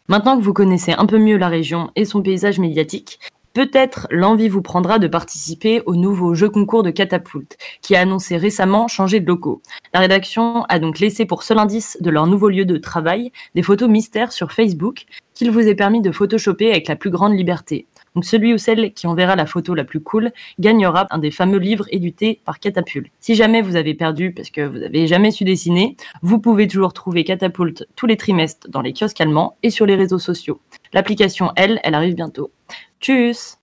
Maintenant que vous connaissez un peu mieux la région et son paysage médiatique, Peut-être l'envie vous prendra de participer au nouveau jeu concours de Catapulte, qui a annoncé récemment changer de locaux. La rédaction a donc laissé pour seul indice de leur nouveau lieu de travail des photos mystères sur Facebook qu'il vous est permis de photoshopper avec la plus grande liberté. Donc celui ou celle qui enverra la photo la plus cool gagnera un des fameux livres édités par Catapulte. Si jamais vous avez perdu parce que vous n'avez jamais su dessiner, vous pouvez toujours trouver Catapulte tous les trimestres dans les kiosques allemands et sur les réseaux sociaux. L'application, elle, elle arrive bientôt. Tchuss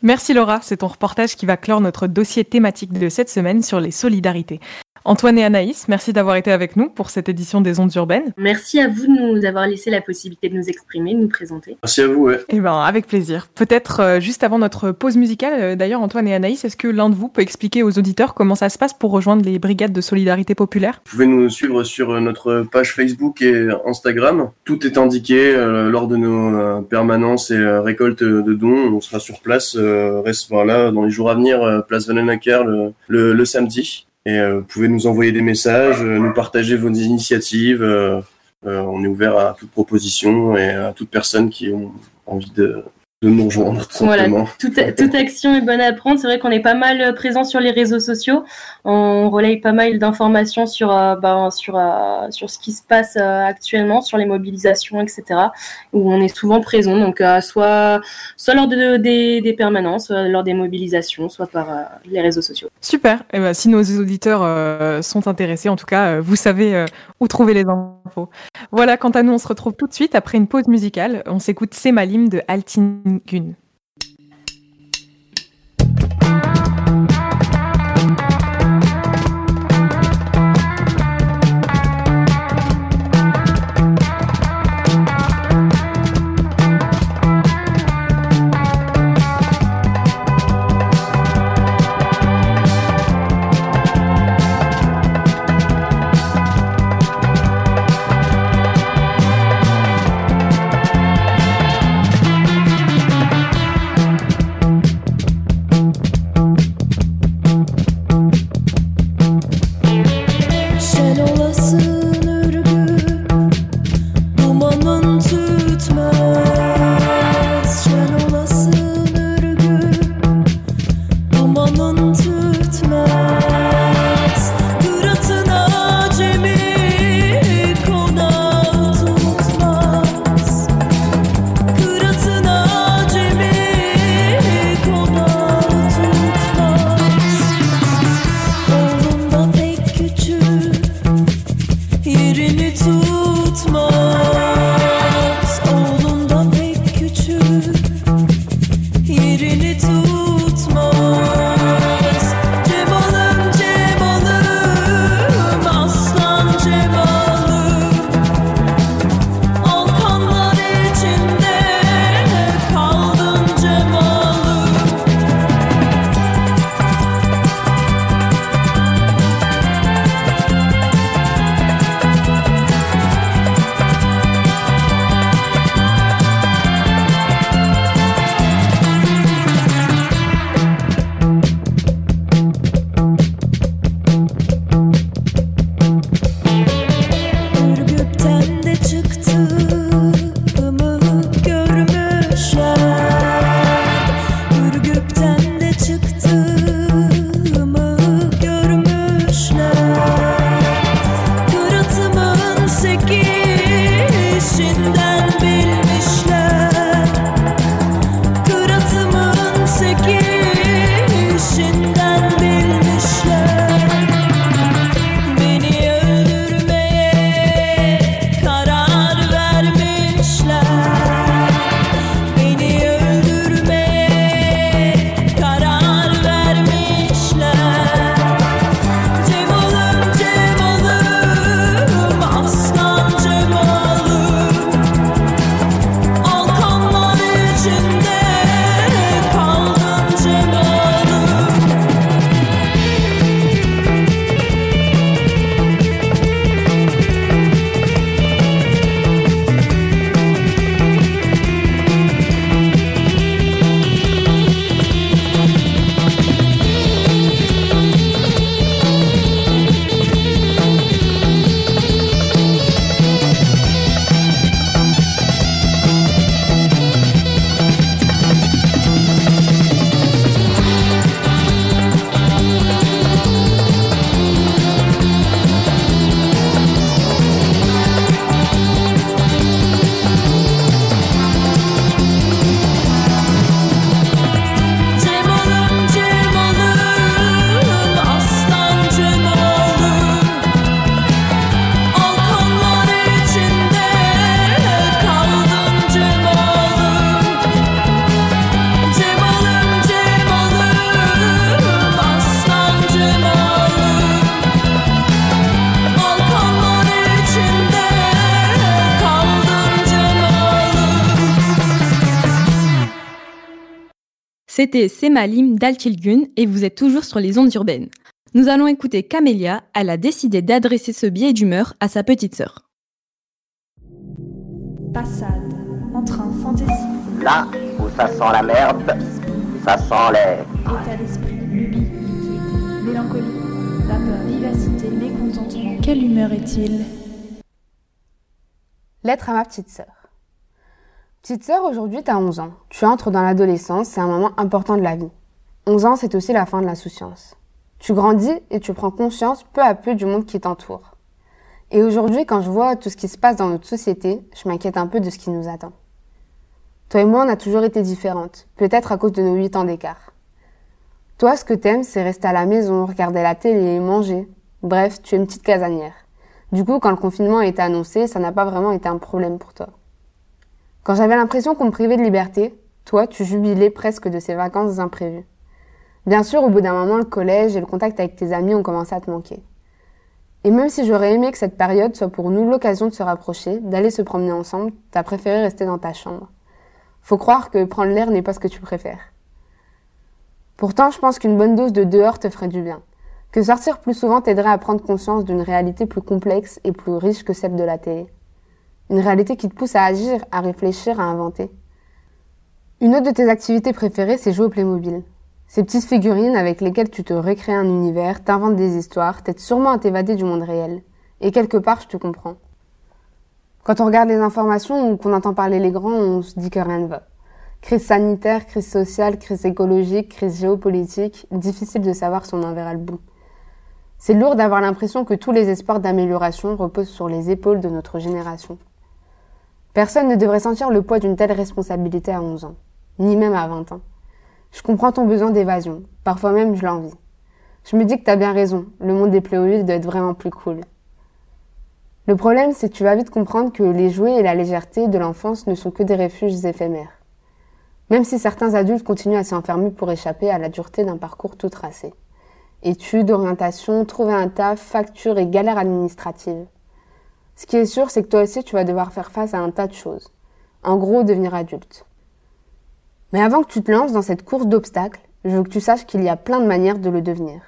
Merci Laura, c'est ton reportage qui va clore notre dossier thématique de cette semaine sur les solidarités. Antoine et Anaïs, merci d'avoir été avec nous pour cette édition des Ondes Urbaines. Merci à vous de nous avoir laissé la possibilité de nous exprimer, de nous présenter. Merci à vous, ouais. Eh ben, avec plaisir. Peut-être euh, juste avant notre pause musicale, euh, d'ailleurs, Antoine et Anaïs, est-ce que l'un de vous peut expliquer aux auditeurs comment ça se passe pour rejoindre les brigades de solidarité populaire? Vous pouvez nous suivre sur euh, notre page Facebook et Instagram. Tout est indiqué lors de nos permanences et récoltes de dons. On sera sur place, reste voilà, dans les jours à venir, place le, le, le samedi. Et euh, vous pouvez nous envoyer des messages, euh, nous partager vos initiatives. Euh, on est ouvert à toute proposition et à toute personne qui ont envie de, de nous rejoindre tout voilà, toute, toute, action est bonne à prendre. C'est vrai qu'on est pas mal euh, présent sur les réseaux sociaux. On relaye pas mal d'informations sur, euh, ben, sur, euh, sur ce qui se passe actuellement, sur les mobilisations, etc. Où on est souvent présent, donc soit, soit lors de, des, des permanences, soit lors des mobilisations, soit par les réseaux sociaux. Super. Et eh ben, si nos auditeurs sont intéressés, en tout cas, vous savez où trouver les infos. Voilà, quant à nous, on se retrouve tout de suite après une pause musicale. On s'écoute Semalim de Altin qu'une. C'était Semalim Daltilgun et vous êtes toujours sur les ondes urbaines. Nous allons écouter Camélia, elle a décidé d'adresser ce biais d'humeur à sa petite sœur. Passade, entrain, fantaisie. Là où ça sent la merde, ça sent l'air. État d'esprit, lubie, liquide, mélancolie, vapeur, vivacité, mécontentement. Quelle humeur est-il? Lettre à ma petite sœur. Petite sœur, aujourd'hui t'as 11 ans. Tu entres dans l'adolescence, c'est un moment important de la vie. 11 ans, c'est aussi la fin de l'insouciance. Tu grandis et tu prends conscience peu à peu du monde qui t'entoure. Et aujourd'hui, quand je vois tout ce qui se passe dans notre société, je m'inquiète un peu de ce qui nous attend. Toi et moi, on a toujours été différentes, peut-être à cause de nos 8 ans d'écart. Toi, ce que t'aimes, c'est rester à la maison, regarder la télé, manger. Bref, tu es une petite casanière. Du coup, quand le confinement a été annoncé, ça n'a pas vraiment été un problème pour toi. Quand j'avais l'impression qu'on me privait de liberté, toi, tu jubilais presque de ces vacances imprévues. Bien sûr, au bout d'un moment, le collège et le contact avec tes amis ont commencé à te manquer. Et même si j'aurais aimé que cette période soit pour nous l'occasion de se rapprocher, d'aller se promener ensemble, t'as préféré rester dans ta chambre. Faut croire que prendre l'air n'est pas ce que tu préfères. Pourtant, je pense qu'une bonne dose de dehors te ferait du bien. Que sortir plus souvent t'aiderait à prendre conscience d'une réalité plus complexe et plus riche que celle de la télé. Une réalité qui te pousse à agir, à réfléchir, à inventer. Une autre de tes activités préférées, c'est jouer au Playmobil. Ces petites figurines avec lesquelles tu te recrées un univers, t'inventes des histoires, t'aides sûrement à t'évader du monde réel. Et quelque part, je te comprends. Quand on regarde les informations ou qu'on entend parler les grands, on se dit que rien ne va. Crise sanitaire, crise sociale, crise écologique, crise géopolitique, difficile de savoir si on en verra le bout. C'est lourd d'avoir l'impression que tous les espoirs d'amélioration reposent sur les épaules de notre génération. Personne ne devrait sentir le poids d'une telle responsabilité à 11 ans, ni même à 20 ans. Je comprends ton besoin d'évasion, parfois même je l'envie. Je me dis que t'as bien raison, le monde des Playmobil doit être vraiment plus cool. Le problème, c'est que tu vas vite comprendre que les jouets et la légèreté de l'enfance ne sont que des refuges éphémères. Même si certains adultes continuent à s'enfermer pour échapper à la dureté d'un parcours tout tracé. Études, orientation, trouver un taf, factures et galères administratives. Ce qui est sûr, c'est que toi aussi, tu vas devoir faire face à un tas de choses. En gros, devenir adulte. Mais avant que tu te lances dans cette course d'obstacles, je veux que tu saches qu'il y a plein de manières de le devenir.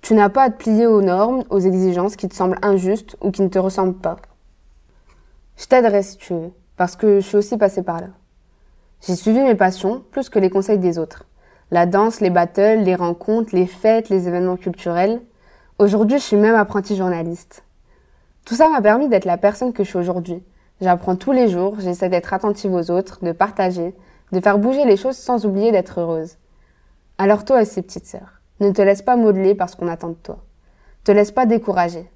Tu n'as pas à te plier aux normes, aux exigences qui te semblent injustes ou qui ne te ressemblent pas. Je t'aiderai si tu veux, parce que je suis aussi passée par là. J'ai suivi mes passions plus que les conseils des autres. La danse, les battles, les rencontres, les fêtes, les événements culturels. Aujourd'hui, je suis même apprentie journaliste. Tout ça m'a permis d'être la personne que je suis aujourd'hui. J'apprends tous les jours, j'essaie d'être attentive aux autres, de partager, de faire bouger les choses sans oublier d'être heureuse. Alors toi aussi, petite sœur, ne te laisse pas modeler parce qu'on attend de toi. Te laisse pas décourager.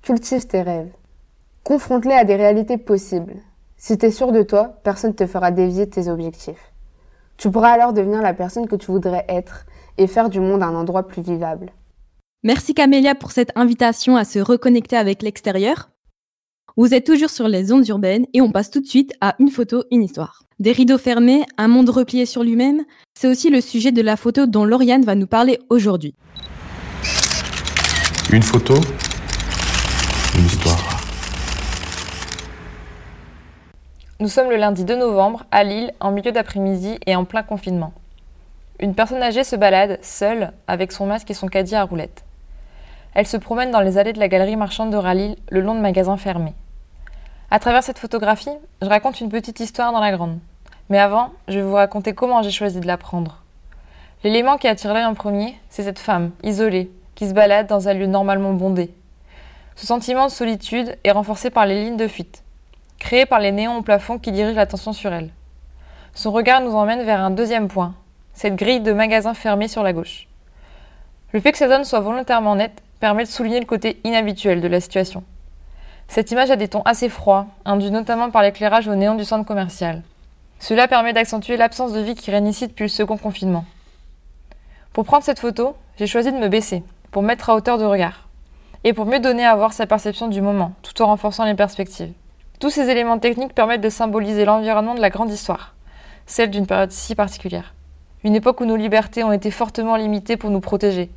Cultive tes rêves. Confronte-les à des réalités possibles. Si t'es sûr de toi, personne ne te fera dévier de tes objectifs. Tu pourras alors devenir la personne que tu voudrais être et faire du monde un endroit plus vivable. Merci Camélia pour cette invitation à se reconnecter avec l'extérieur. Vous êtes toujours sur les ondes urbaines et on passe tout de suite à une photo, une histoire. Des rideaux fermés, un monde replié sur lui-même, c'est aussi le sujet de la photo dont Lauriane va nous parler aujourd'hui. Une photo, une histoire. Nous sommes le lundi 2 novembre à Lille, en milieu d'après-midi et en plein confinement. Une personne âgée se balade, seule, avec son masque et son caddie à roulettes. Elle se promène dans les allées de la galerie marchande de Ralil, le long de magasins fermés. À travers cette photographie, je raconte une petite histoire dans la grande. Mais avant, je vais vous raconter comment j'ai choisi de la prendre. L'élément qui attire l'œil en premier, c'est cette femme, isolée, qui se balade dans un lieu normalement bondé. Ce sentiment de solitude est renforcé par les lignes de fuite, créées par les néons au plafond qui dirigent l'attention sur elle. Son regard nous emmène vers un deuxième point, cette grille de magasins fermés sur la gauche. Le fait que cette zone soit volontairement nette permet de souligner le côté inhabituel de la situation. Cette image a des tons assez froids, induits notamment par l'éclairage au néon du centre commercial. Cela permet d'accentuer l'absence de vie qui règne ici depuis le second confinement. Pour prendre cette photo, j'ai choisi de me baisser, pour mettre à hauteur de regard, et pour mieux donner à voir sa perception du moment, tout en renforçant les perspectives. Tous ces éléments techniques permettent de symboliser l'environnement de la grande histoire, celle d'une période si particulière. Une époque où nos libertés ont été fortement limitées pour nous protéger,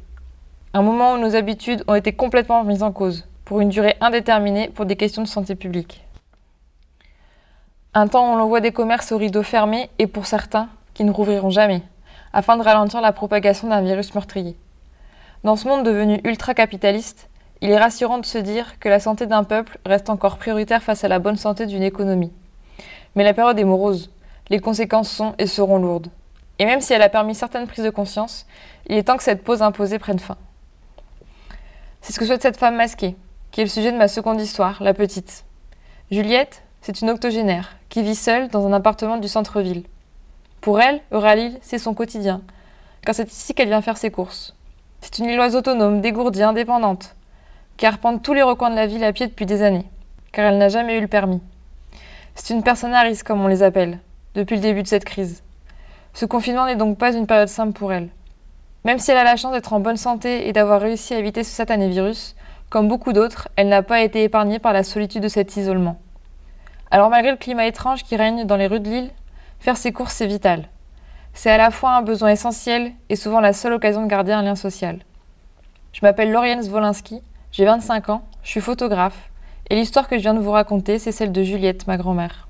un moment où nos habitudes ont été complètement mises en cause, pour une durée indéterminée pour des questions de santé publique. Un temps où l'on voit des commerces aux rideaux fermés et pour certains qui ne rouvriront jamais. afin de ralentir la propagation d'un virus meurtrier. Dans ce monde devenu ultra-capitaliste, il est rassurant de se dire que la santé d'un peuple reste encore prioritaire face à la bonne santé d'une économie. Mais la période est morose, les conséquences sont et seront lourdes. Et même si elle a permis certaines prises de conscience, il est temps que cette pause imposée prenne fin. C'est ce que souhaite cette femme masquée, qui est le sujet de ma seconde histoire, la petite. Juliette, c'est une octogénaire, qui vit seule dans un appartement du centre-ville. Pour elle, Euralil, c'est son quotidien, car c'est ici qu'elle vient faire ses courses. C'est une Lilloise autonome, dégourdie, indépendante, qui arpente tous les recoins de la ville à pied depuis des années, car elle n'a jamais eu le permis. C'est une personne à risque, comme on les appelle, depuis le début de cette crise. Ce confinement n'est donc pas une période simple pour elle. Même si elle a la chance d'être en bonne santé et d'avoir réussi à éviter ce satané virus, comme beaucoup d'autres, elle n'a pas été épargnée par la solitude de cet isolement. Alors malgré le climat étrange qui règne dans les rues de Lille, faire ses courses c'est vital. C'est à la fois un besoin essentiel et souvent la seule occasion de garder un lien social. Je m'appelle Lauriane Zwolinski, j'ai 25 ans, je suis photographe, et l'histoire que je viens de vous raconter, c'est celle de Juliette, ma grand-mère.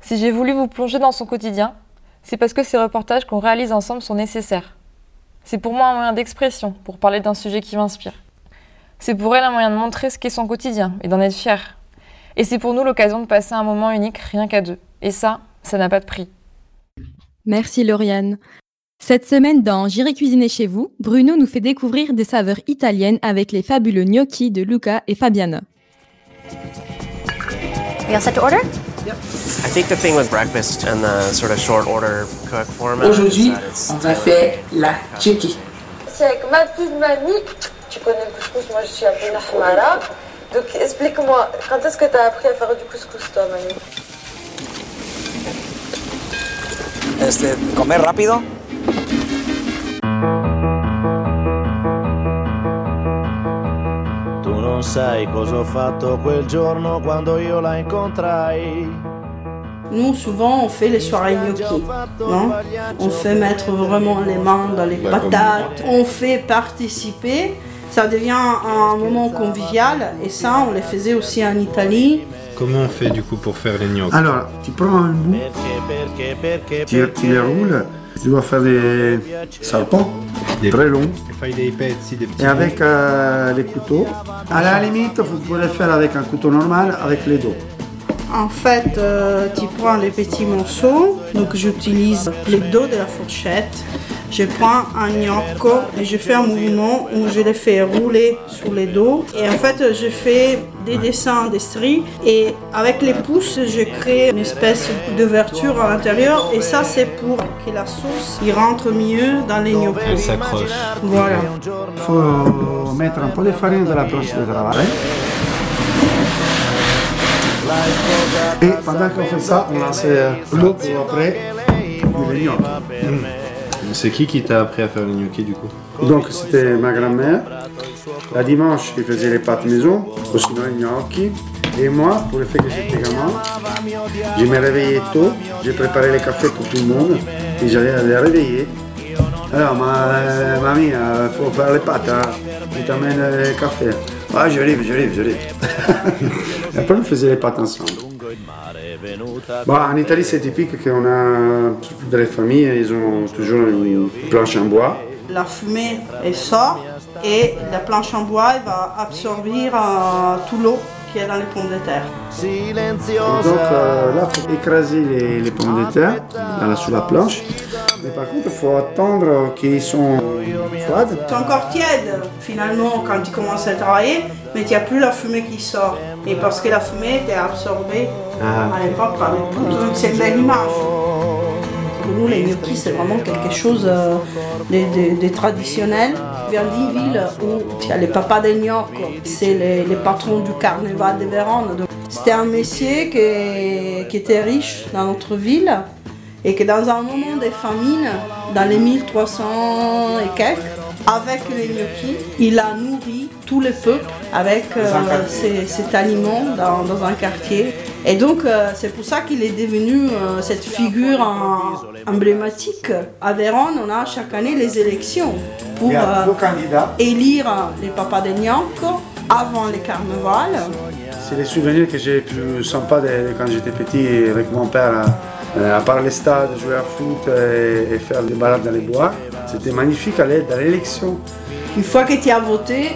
Si j'ai voulu vous plonger dans son quotidien, c'est parce que ces reportages qu'on réalise ensemble sont nécessaires. C'est pour moi un moyen d'expression, pour parler d'un sujet qui m'inspire. C'est pour elle un moyen de montrer ce qu'est son quotidien et d'en être fière. Et c'est pour nous l'occasion de passer un moment unique rien qu'à deux. Et ça, ça n'a pas de prix. Merci Lauriane. Cette semaine dans J'irai cuisiner chez vous, Bruno nous fait découvrir des saveurs italiennes avec les fabuleux gnocchi de Luca et Fabiana. We all set to order? I think the thing with breakfast and the sort of short order cook format. Aujourd'hui, on va faire la gnocchi. C'est avec ma petite mamie. Tu connais le couscous, moi je suis un peu nahmara. Donc explique-moi, quand est-ce que tu as appris à faire du couscous toi, mamie? Este, comer rápido. Non sai cosa ho fatto quel giorno quando io la incontrai. Nous, souvent, on fait les soirées gnocchi. Non? on fait mettre vraiment les mains dans les patates. On fait participer. Ça devient un moment convivial. Et ça, on les faisait aussi en Italie. Comment on fait du coup pour faire les gnocchi Alors, tu prends un bout, tu, tu les roules, tu dois faire des serpents très longs. Et avec euh, les couteaux. À la limite, vous pouvez le faire avec un couteau normal, avec les dos. En fait, euh, tu prends les petits morceaux. Donc, j'utilise les dos de la fourchette. Je prends un gnocco et je fais un mouvement où je les fais rouler sur les dos. Et en fait, je fais des dessins, des stries. Et avec les pouces, je crée une espèce d'ouverture à l'intérieur. Et ça, c'est pour que la sauce y rentre mieux dans les gnocchis. Elle s'accroche. Voilà. Il faut mettre un peu de farine dans la planche de travail. Et pendant qu'on fait ça, on lance l'eau pour après les gnocchi. C'est qui qui t'a appris à faire les gnocchi du coup Donc c'était ma grand-mère. La dimanche, je faisais les pâtes maison, ou sinon les gnocchi. Et moi, pour le fait que j'étais gamin, je me réveillais tôt, j'ai préparé les cafés pour tout le monde et j'allais les réveiller. Alors, ma, mamie, il faut faire les pâtes, hein. je t'amène le café. Ah, livre, je livre. (laughs) et après, on faisait les pâtes ensemble. Bon, en Italie, c'est typique qu'on a, dans les familles, ils ont toujours une planche en bois. La fumée, elle sort et la planche en bois elle va absorber euh, tout l'eau qui est dans les pommes de terre. Et donc euh, là, il faut écraser les, les pommes de terre dans la- sur la planche. Mais par contre, il faut attendre qu'ils sont froides. C'est encore tiède finalement quand tu commences à travailler, mais il n'y a plus la fumée qui sort. Et parce que la fumée était absorbée. À l'époque c'est une belle image. Pour nous, les gnocchis, c'est vraiment quelque chose de, de- de traditionnel. Vers d'une ville où il y a les papas del gnocco, c'est les, patrons du carnaval de Vérone. C'était un métier qui, qui était riche dans notre ville et que dans un moment de famine, dans les 1300 et quelques, avec les gnocchis, il a nourri tous les peuples avec euh, ces- cet aliment dans, dans un quartier. Et donc, euh, c'est pour ça qu'il est devenu euh, cette figure emblématique. À Vérone, on a chaque année les élections pour élire les papas de gnocco avant le carnaval. c'est les souvenirs que j'ai plus sympas de, quand j'étais petit avec mon père. Euh, à part les stades, jouer à foot et, faire des balades dans les bois. C'était magnifique aller dans l'élection. Une fois que tu as voté,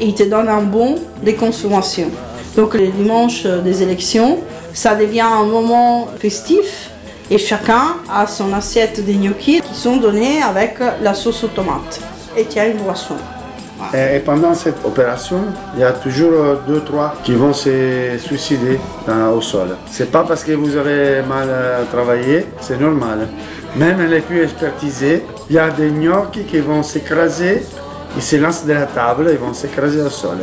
ils te donnent un bon de consommation. Donc le dimanche des élections, ça devient un moment festif et chacun a son assiette de gnocchis qui sont donnés avec la sauce aux tomates. Et tu as une boisson. Et, et pendant cette opération, il y a toujours euh, deux, trois qui vont se suicider dans- au sol. C'est pas parce que vous avez mal euh, travaillé, c'est normal. Même les plus expertisés, il y a des gnocchis qui vont s'écraser, ils se lancent de la table, ils vont s'écraser au sol.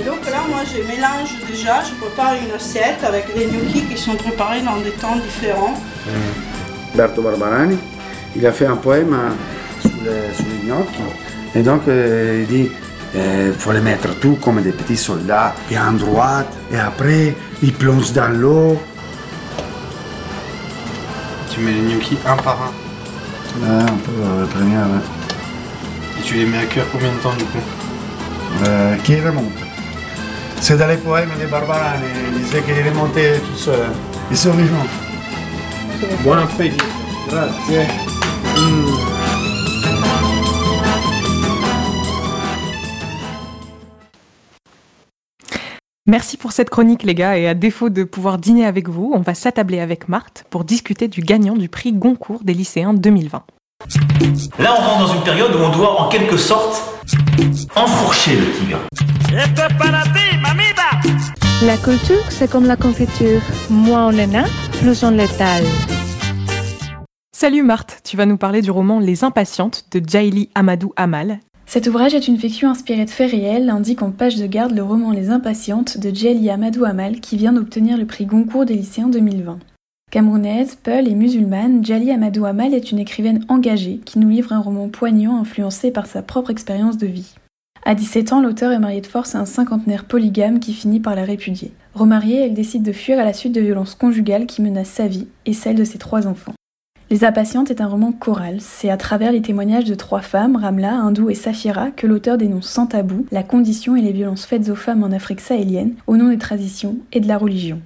Et donc là, moi, je mélange déjà, je prépare une assiette avec des gnocchis qui sont préparés dans des temps différents. Berto Barbarani, il a fait un poème euh, sur les, sur les gnocchis. Et donc, euh, il dit il faut les mettre tous comme des petits soldats, et en droite, et après, ils plongent dans l'eau. Tu mets les gnocchis un par un. Ouais, un peu euh, la première, ouais. Et tu les mets à cuire combien de temps du coup? Euh, qui remonte? C'est dans les poèmes de Barbarani, il disait qu'il remontait tout seul. Ils sont vivants. Buon appetito. Grazie. Merci pour cette chronique, les gars, et à défaut de pouvoir dîner avec vous, on va s'attabler avec Marthe pour discuter du gagnant du prix Goncourt des lycéens 2020. Là, on rentre dans une période où on doit, en quelque sorte, enfourcher le tigre. La culture, c'est comme la confiture. Moins on en a, plus on l'étale. Salut Marthe, tu vas nous parler du roman Les Impatientes de Jaili Amadou Amal. Cet ouvrage est une fiction inspirée de faits réels, indique en page de garde le roman Les Impatientes de Djeli Amadou Amal qui vient d'obtenir le prix Goncourt des lycéens 2020. Camerounaise, peul et musulmane, Djali Amadou Amal est une écrivaine engagée qui nous livre un roman poignant influencé par sa propre expérience de vie. À 17 ans, l'auteur est marié de force à un cinquantenaire polygame qui finit par la répudier. Remariée, elle décide de fuir à la suite de violences conjugales qui menacent sa vie et celle de ses trois enfants. Les Impatientes est un roman choral. C'est à travers les témoignages de trois femmes, Ramla, Hindou et Safira, que l'auteur dénonce sans tabou la condition et les violences faites aux femmes en Afrique sahélienne au nom des traditions et de la religion.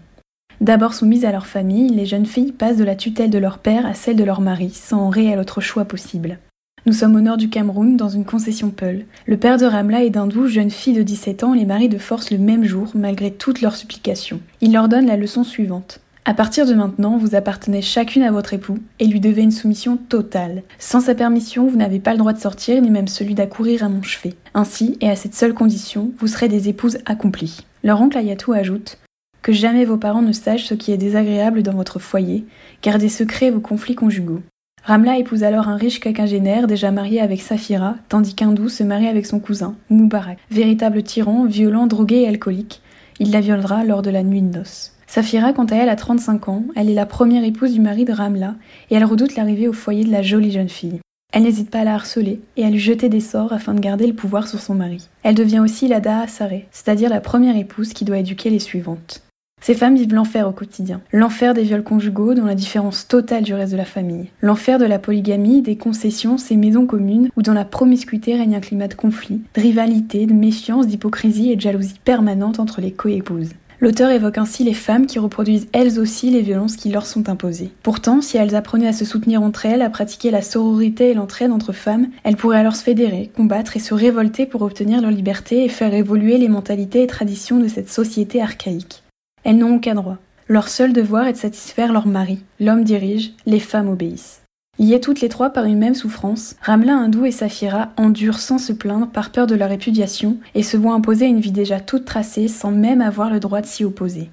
D'abord soumises à leur famille, les jeunes filles passent de la tutelle de leur père à celle de leur mari, sans réel autre choix possible. Nous sommes au nord du Cameroun, dans une concession Peul. Le père de Ramla et d'Hindou, jeune fille de 17 ans, les marie de force le même jour, malgré toutes leurs supplications. Il leur donne la leçon suivante. À partir de maintenant, vous appartenez chacune à votre époux et lui devez une soumission totale. Sans sa permission, vous n'avez pas le droit de sortir ni même celui d'accourir à mon chevet. Ainsi, et à cette seule condition, vous serez des épouses accomplies. Leur oncle Ayatou ajoute que jamais vos parents ne sachent ce qui est désagréable dans votre foyer, gardez secret vos conflits conjugaux. Ramla épouse alors un riche quinquagénaire déjà marié avec Safira, tandis qu'Hindou se marie avec son cousin, Moubarak. Véritable tyran, violent, drogué et alcoolique, il la violera lors de la nuit de noces. Safira, quant à elle, a 35 ans, elle est la première épouse du mari de Ramla, et elle redoute l'arrivée au foyer de la jolie jeune fille. Elle n'hésite pas à la harceler et à lui jeter des sorts afin de garder le pouvoir sur son mari. Elle devient aussi la Daha c'est-à-dire la première épouse qui doit éduquer les suivantes. Ces femmes vivent l'enfer au quotidien. L'enfer des viols conjugaux dans la différence totale du reste de la famille. L'enfer de la polygamie, des concessions, ces maisons communes où dans la promiscuité règne un climat de conflit, de rivalité, de méfiance, d'hypocrisie et de jalousie permanente entre les coépouses. L'auteur évoque ainsi les femmes qui reproduisent elles aussi les violences qui leur sont imposées. Pourtant, si elles apprenaient à se soutenir entre elles, à pratiquer la sororité et l'entraide entre femmes, elles pourraient alors se fédérer, combattre et se révolter pour obtenir leur liberté et faire évoluer les mentalités et traditions de cette société archaïque. Elles n'ont aucun droit. Leur seul devoir est de satisfaire leur mari. L'homme dirige, les femmes obéissent. Liées toutes les trois par une même souffrance, Ramla, Hindou et Safira endurent sans se plaindre par peur de leur répudiation et se voient imposer une vie déjà toute tracée sans même avoir le droit de s'y opposer.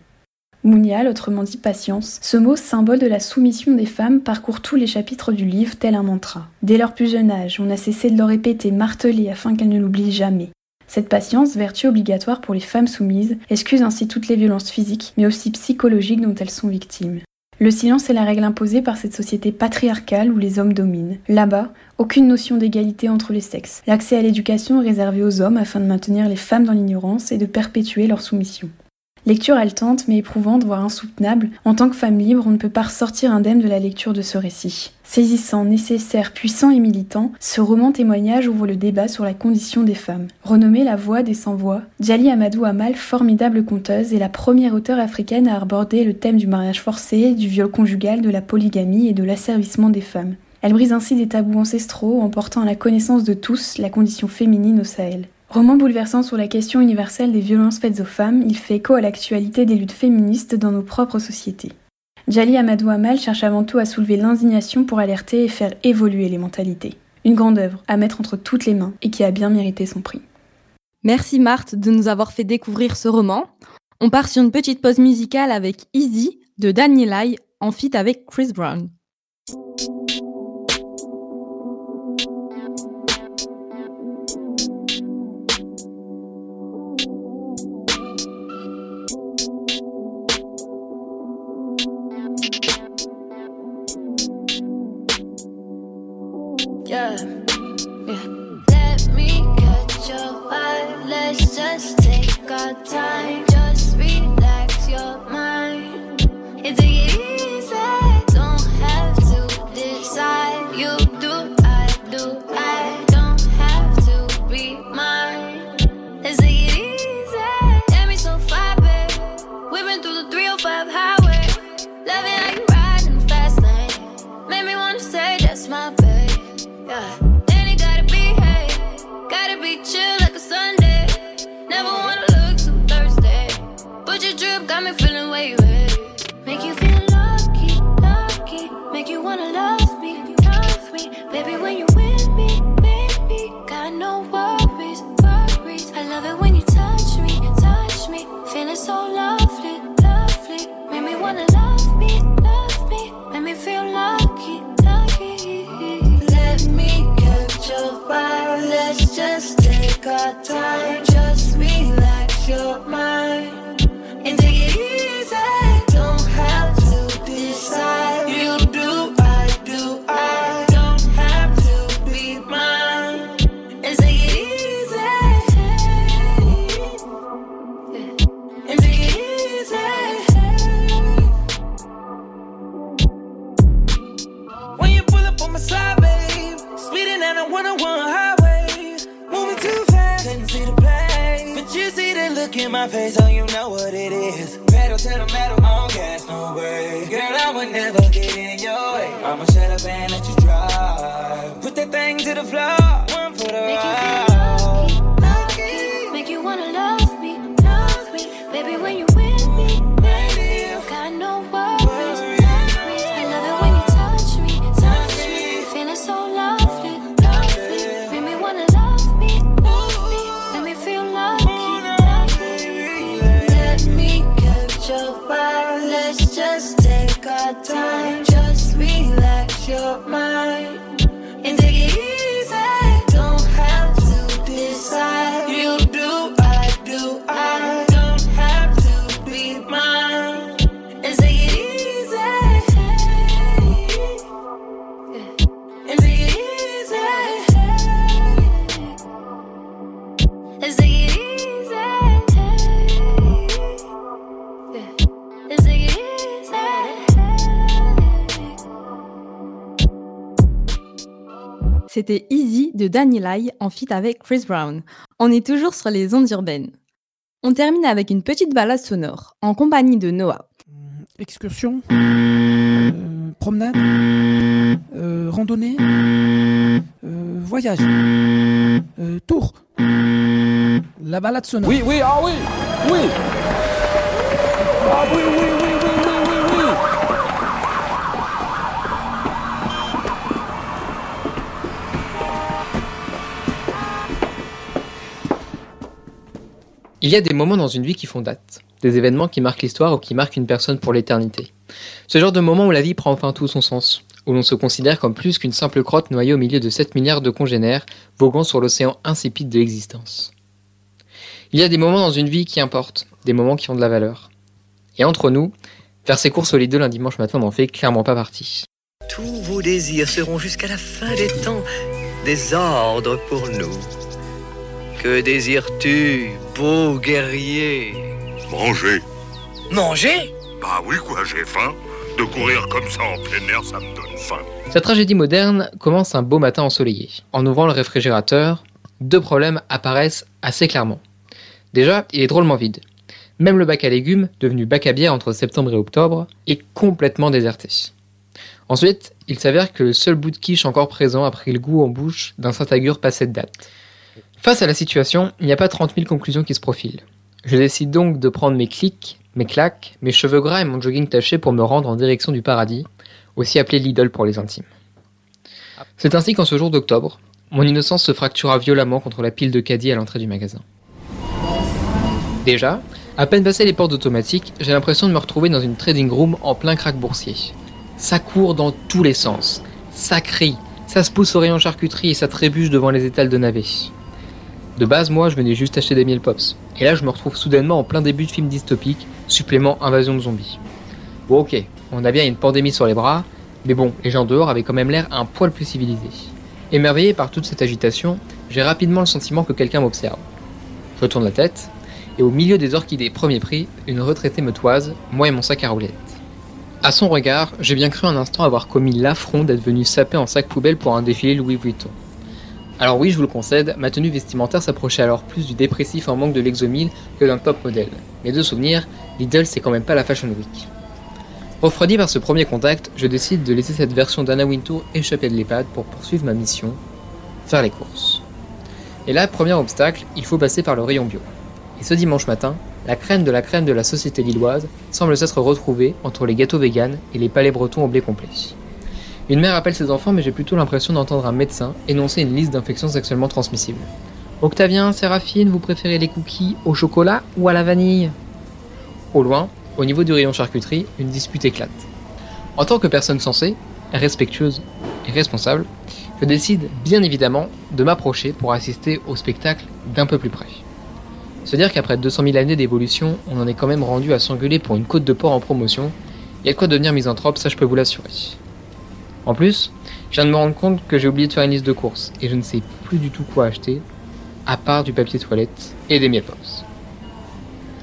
Mounial, autrement dit patience, ce mot symbole de la soumission des femmes parcourt tous les chapitres du livre tel un mantra. Dès leur plus jeune âge, on a cessé de leur répéter, marteler afin qu'elles ne l'oublient jamais. Cette patience, vertu obligatoire pour les femmes soumises, excuse ainsi toutes les violences physiques, mais aussi psychologiques dont elles sont victimes. Le silence est la règle imposée par cette société patriarcale où les hommes dominent. Là-bas, aucune notion d'égalité entre les sexes. L'accès à l'éducation est réservé aux hommes afin de maintenir les femmes dans l'ignorance et de perpétuer leur soumission. Lecture haletante mais éprouvante, voire insoutenable, en tant que femme libre, on ne peut pas ressortir indemne de la lecture de ce récit. Saisissant, nécessaire, puissant et militant, ce roman témoignage ouvre le débat sur la condition des femmes. Renommée la voix des sans-voix, Djali Amadou Amal, formidable conteuse, est la première auteure africaine à aborder le thème du mariage forcé, du viol conjugal, de la polygamie et de l'asservissement des femmes. Elle brise ainsi des tabous ancestraux en portant à la connaissance de tous la condition féminine au Sahel. Roman bouleversant sur la question universelle des violences faites aux femmes, il fait écho à l'actualité des luttes féministes dans nos propres sociétés. Djali Amadou Amal cherche avant tout à soulever l'indignation pour alerter et faire évoluer les mentalités. Une grande œuvre à mettre entre toutes les mains et qui a bien mérité son prix. Merci Marthe de nous avoir fait découvrir ce roman. On part sur une petite pause musicale avec Easy de Daniel Lai en feat avec Chris Brown. time. En feat avec Chris Brown. On est toujours sur les ondes urbaines. On termine avec une petite balade sonore en compagnie de Noah. Excursion euh, Promenade euh, Randonnée euh, Voyage euh, Tour La balade sonore. Oui, oui, ah oui Oui Ah oui, oui, oui, oui, oui, oui, oui Il y a des moments dans une vie qui font date, des événements qui marquent l'histoire ou qui marquent une personne pour l'éternité. Ce genre de moment où la vie prend enfin tout son sens, où l'on se considère comme plus qu'une simple crotte noyée au milieu de 7 milliards de congénères voguant sur l'océan insipide de l'existence. Il y a des moments dans une vie qui importent, des moments qui ont de la valeur. Et entre nous, faire ces courses au Lidl un dimanche matin n'en fait clairement pas partie. Tous vos désirs seront jusqu'à la fin des temps des ordres pour nous. Que désires-tu, beau guerrier? Manger. Manger? Bah oui, quoi, j'ai faim. De courir comme ça en plein air, ça me donne faim. Sa tragédie moderne commence un beau matin ensoleillé. En ouvrant le réfrigérateur, deux problèmes apparaissent assez clairement. Déjà, il est drôlement vide. Même le bac à légumes, devenu bac à bière entre septembre et octobre, est complètement déserté. Ensuite, il s'avère que le seul bout de quiche encore présent a pris le goût en bouche d'un Saint-Agur passé de date. Face à la situation, il n'y a pas 30 000 conclusions qui se profilent. Je décide donc de prendre mes clics, mes claques, mes cheveux gras et mon jogging taché pour me rendre en direction du paradis, aussi appelé Lidl pour les intimes. C'est ainsi qu'en ce jour d'octobre, mon innocence se fractura violemment contre la pile de caddies à l'entrée du magasin. Déjà, à peine passé les portes automatiques, j'ai l'impression de me retrouver dans une trading room en plein crack boursier. Ça court dans tous les sens, ça crie, ça se pousse au rayon charcuterie et ça trébuche devant les étals de navets. De base, moi, je venais juste acheter des miel pops. Et là, je me retrouve soudainement en plein début de film dystopique, supplément invasion de zombies. Bon, ok, on a bien une pandémie sur les bras, mais bon, les gens dehors avaient quand même l'air un poil plus civilisés. Émerveillé par toute cette agitation, j'ai rapidement le sentiment que quelqu'un m'observe. Je tourne la tête, et au milieu des orchidées premier prix, une retraitée me toise, moi et mon sac à roulettes. À son regard, j'ai bien cru un instant avoir commis l'affront d'être venu saper en sac poubelle pour un défilé Louis Vuitton. Alors oui, je vous le concède, ma tenue vestimentaire s'approchait alors plus du dépressif en manque de l'exomile que d'un top modèle. Mais de souvenir, Lidl c'est quand même pas la Fashion Week. Refroidi par ce premier contact, je décide de laisser cette version d'Anna Wintour échapper de l'EHPAD pour poursuivre ma mission, faire les courses. Et là, premier obstacle, il faut passer par le rayon bio. Et ce dimanche matin, la crème de la crème de la société lilloise semble s'être retrouvée entre les gâteaux véganes et les palais bretons au blé complet. Une mère appelle ses enfants, mais j'ai plutôt l'impression d'entendre un médecin énoncer une liste d'infections sexuellement transmissibles. Octavien, Séraphine, vous préférez les cookies au chocolat ou à la vanille? Au loin, au niveau du rayon charcuterie, une dispute éclate. En tant que personne sensée, respectueuse et responsable, je décide bien évidemment de m'approcher pour assister au spectacle d'un peu plus près. Se dire qu'après 200 000 années d'évolution, on en est quand même rendu à s'engueuler pour une côte de porc en promotion, il y a de quoi devenir misanthrope, ça je peux vous l'assurer. En plus, je viens de me rendre compte que j'ai oublié de faire une liste de courses et je ne sais plus du tout quoi acheter, à part du papier toilette et des miel pops.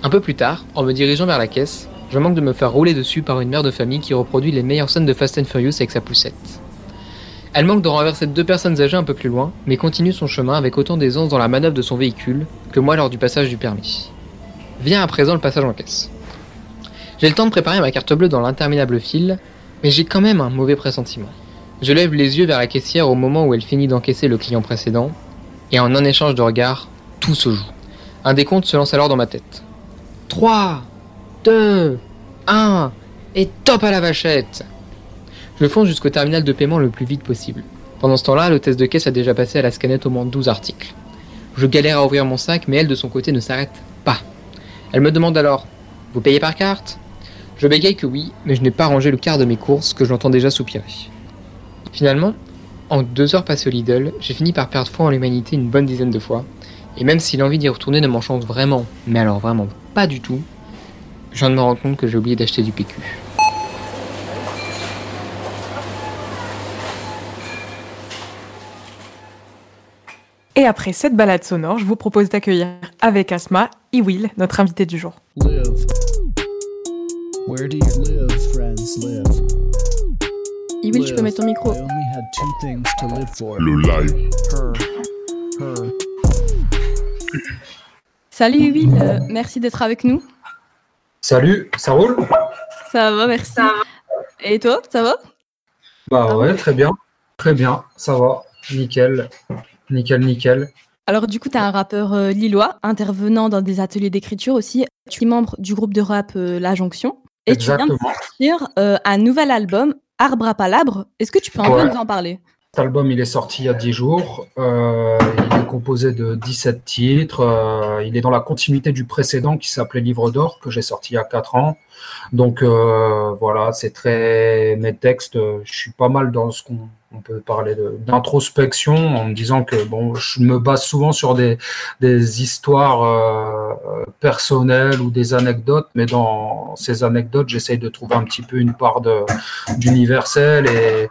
Un peu plus tard, en me dirigeant vers la caisse, je manque de me faire rouler dessus par une mère de famille qui reproduit les meilleures scènes de Fast and Furious avec sa poussette. Elle manque de renverser deux personnes âgées un peu plus loin, mais continue son chemin avec autant d'aisance dans la manœuvre de son véhicule que moi lors du passage du permis. Vient à présent le passage en caisse. J'ai le temps de préparer ma carte bleue dans l'interminable file, mais j'ai quand même un mauvais pressentiment. Je lève les yeux vers la caissière au moment où elle finit d'encaisser le client précédent, et en un échange de regards, tout se joue. Un décompte se lance alors dans ma tête. 3, 2, 1, et top à la vachette Je fonce jusqu'au terminal de paiement le plus vite possible. Pendant ce temps-là, l'hôtesse de caisse a déjà passé à la scanette au moins 12 articles. Je galère à ouvrir mon sac, mais elle de son côté ne s'arrête pas. Elle me demande alors Vous payez par carte? Je bégaye que oui, mais je n'ai pas rangé le quart de mes courses que je l'entends déjà soupirer. Finalement, en deux heures passées au Lidl, j'ai fini par perdre foi en l'humanité une bonne dizaine de fois, et même si l'envie d'y retourner ne m'enchante vraiment, mais alors vraiment pas du tout, je viens de me rendre compte que j'ai oublié d'acheter du PQ. Et après cette balade sonore, je vous propose d'accueillir avec Asma Iwil, notre invité du jour. Live. Where do you live, friends live? Tu peux mettre ton micro. I only had two things to live for. Le live. Her. Her. Salut Iwil, euh, merci d'être avec nous. Salut, ça roule? Ça va, merci. Et toi, ça va? Bah ouais, très bien. Très bien, ça va. Nickel. Nickel, nickel. Alors du coup, tu es un rappeur euh, lillois, intervenant dans des ateliers d'écriture aussi. Tu es membre du groupe de rap euh, La Jonction. Et tu viens de Exactement. sortir euh, un nouvel album, Arbre à Palabre. Est-ce que tu peux un Ouais. peu nous en parler? Cet album, il est sorti il y a 10 jours. Euh, il est composé de 17 titres. Euh, il est dans la continuité du précédent qui s'appelait Livre d'or, que j'ai sorti il y a 4 ans. Donc euh, voilà, c'est très mes textes. Je suis pas mal dans ce qu'on on peut parler d'introspection en me disant que bon, je me base souvent sur des, des histoires euh, personnelles ou des anecdotes, mais dans ces anecdotes, j'essaye de trouver un petit peu une part d'universel et,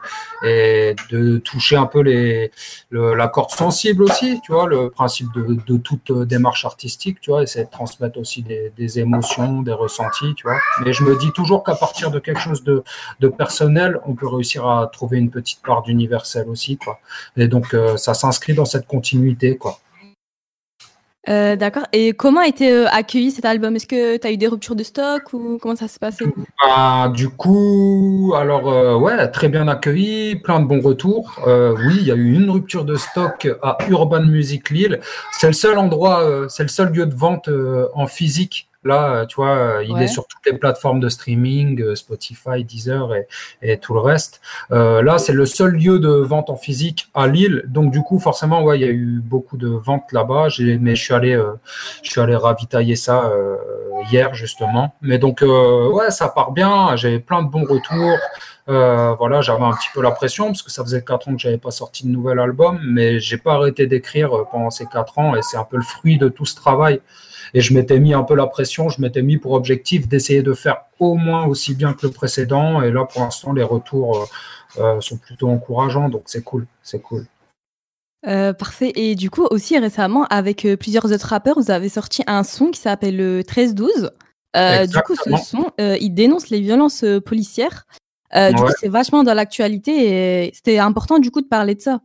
et de toucher un peu les, le- la corde sensible aussi, tu vois, le principe de, de toute euh, démarche artistique, tu vois, essayer de transmettre aussi des, des émotions, des ressentis, tu vois. Mais je me dis toujours qu'à partir de quelque chose de, de personnel, on peut réussir à trouver une petite part d'universel aussi, quoi. Et donc, euh, ça s'inscrit dans cette continuité, quoi. Euh, D'accord. Et comment a été euh, accueilli cet album? Est-ce que tu as eu des ruptures de stock ou comment ça s'est passé? Bah, du coup, alors euh, ouais, très bien accueilli, plein de bons retours. Euh, oui, il y a eu une rupture de stock à Urban Music Lille. C'est le seul endroit, c'est le seul lieu de vente en physique. Là, euh, tu vois, euh, il Ouais. est sur toutes les plateformes de streaming, euh, Spotify, Deezer et, et tout le reste. Euh, là, c'est le seul lieu de vente en physique à Lille. Donc, du coup, forcément, ouais, il y a eu beaucoup de ventes là-bas. Mais je suis allé, euh, je suis allé ravitailler ça euh, hier justement. Mais donc, ouais, ça part bien. J'ai plein de bons retours. Euh, voilà, j'avais un petit peu la pression parce que ça faisait quatre ans que j'avais pas sorti de nouvel album, mais j'ai pas arrêté d'écrire pendant ces quatre ans et c'est un peu le fruit de tout ce travail. Et je m'étais mis un peu la pression, je m'étais mis pour objectif d'essayer de faire au moins aussi bien que le précédent. Et là, pour l'instant, les retours euh, euh, sont plutôt encourageants, donc c'est cool, c'est cool. Euh, parfait. Et du coup, aussi récemment, avec plusieurs autres rappeurs, vous avez sorti un son qui s'appelle le 13-12. Euh, du coup, ce son, il dénonce les violences policières. Euh, Du coup, Ouais. c'est vachement dans l'actualité et c'était important du coup de parler de ça.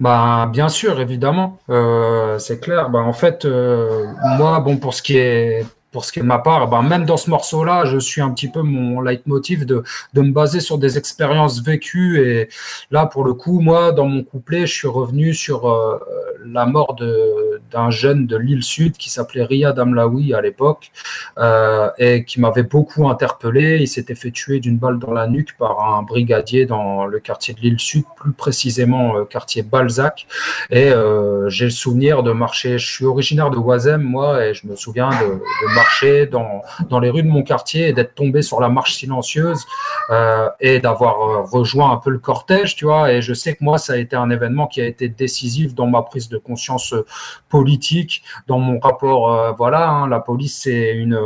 Bah, bien sûr, évidemment, euh, c'est clair. Bah, en fait, euh, moi, bon, pour ce qui est pour ce qui est de ma part, bah, même dans ce morceau-là, je suis un petit peu mon leitmotiv de, me baser sur des expériences vécues. Et là, pour le coup, moi, dans mon couplet, je suis revenu sur euh, la mort de- d'un jeune de l'île Sud qui s'appelait Riyad Amlaoui à l'époque euh, et qui m'avait beaucoup interpellé. Il s'était fait tuer d'une balle dans la nuque par un brigadier dans le quartier de l'île Sud, plus précisément euh, quartier Balzac. Et euh, j'ai le souvenir de marcher. Je suis originaire de Oisem, moi, et je me souviens de, de marcher dans, dans les rues de mon quartier et d'être tombé sur la marche silencieuse euh, et d'avoir rejoint un peu le cortège, tu vois. Et je sais que moi, ça a été un événement qui a été décisif dans ma prise de conscience euh, politique, dans mon rapport. euh, voilà, hein, la police, c'est une.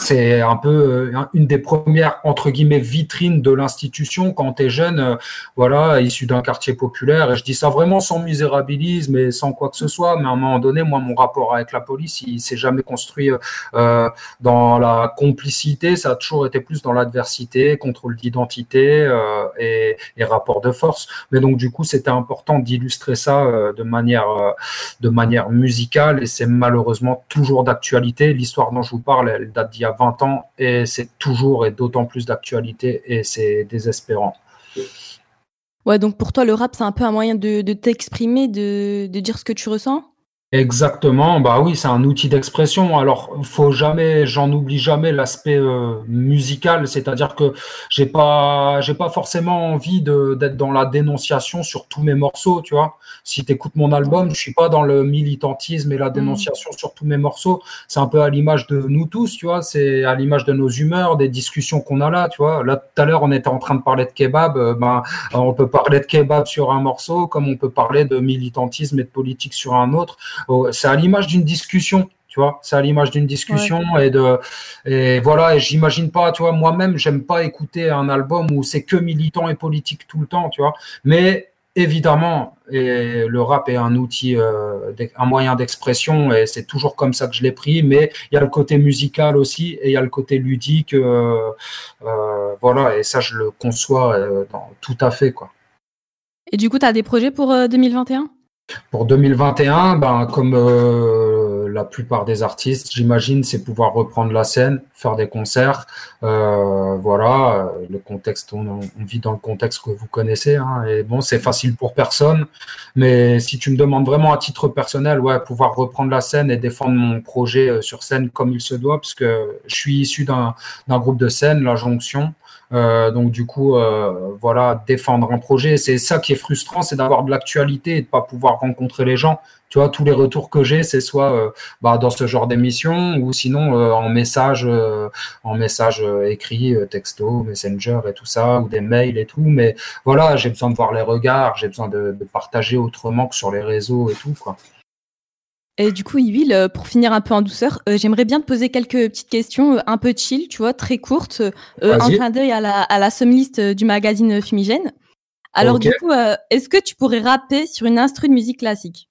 C'est un peu euh, une des premières entre guillemets vitrines de l'institution quand tu es jeune, euh, voilà, issu d'un quartier populaire. Et je dis ça vraiment sans misérabilisme et sans quoi que ce soit. Mais à un moment donné, moi, mon rapport avec la police, il s'est jamais construit euh, dans la complicité. Ça a toujours été plus dans l'adversité, contrôle d'identité et, rapport de force. Mais donc du coup, c'était important d'illustrer ça de manière de manière musicale et c'est malheureusement toujours d'actualité. L'histoire dont je vous parle, elle date d'il a 20 ans et c'est toujours et d'autant plus d'actualité et c'est désespérant. Ouais, donc pour toi, le rap, c'est un peu un moyen de, t'exprimer, de dire ce que tu ressens? Exactement, bah oui, c'est un outil d'expression. Alors, faut jamais, j'en oublie jamais l'aspect euh, musical, c'est-à-dire que j'ai pas, j'ai pas forcément envie d'être dans la dénonciation sur tous mes morceaux, tu vois. Si tu écoutes mon album, je suis pas dans le militantisme et la dénonciation sur tous mes morceaux. C'est un peu à l'image de nous tous, tu vois. C'est à l'image de nos humeurs, des discussions qu'on a là, tu vois. Là, tout à l'heure, on était en train de parler de kebab. euh, ben, on peut parler de kebab sur un morceau, comme on peut parler de militantisme et de politique sur un autre. C'est à l'image d'une discussion tu vois. C'est à l'image d'une discussion et de et voilà et j'imagine pas tu vois moi-même j'aime pas écouter un album où c'est que militant et politique tout le temps tu vois. Mais évidemment et le rap est un outil euh, un moyen d'expression et c'est toujours comme ça que je l'ai pris mais il y a le côté musical aussi et il y a le côté ludique euh, euh, voilà et ça je le conçois dans- tout à fait quoi. Et du coup, tu as des projets pour euh, 2021 Pour 2021, ben, comme euh, la plupart des artistes, j'imagine, c'est pouvoir reprendre la scène, faire des concerts. Euh, voilà, euh, le contexte, on, on vit dans le contexte que vous connaissez. hein, et bon, c'est facile pour personne. Mais si tu me demandes vraiment à titre personnel, ouais, pouvoir reprendre la scène et défendre mon projet euh, sur scène comme il se doit, parce que je suis issu d'un d'un groupe de scène, La Jonction. Euh, donc du coup, euh, voilà, défendre un projet, c'est ça qui est frustrant, c'est d'avoir de l'actualité et de pas pouvoir rencontrer les gens. Tu vois, tous les retours que j'ai, c'est soit euh, bah, dans ce genre d'émission ou sinon en message, en message écrit, texto, messenger et tout ça, ou des mails et tout. Mais voilà, j'ai besoin de voir les regards, j'ai besoin de, de partager autrement que sur les réseaux et tout, quoi. Et du coup, Yvil, euh, pour finir un peu en douceur, euh, j'aimerais bien te poser quelques petites questions euh, un peu chill, tu vois, très courtes. Euh, Vas-y. clin d'œil à la, à la euh, du magazine Fumigène. Alors du coup, euh, est-ce que tu pourrais rapper sur une instru de musique classique?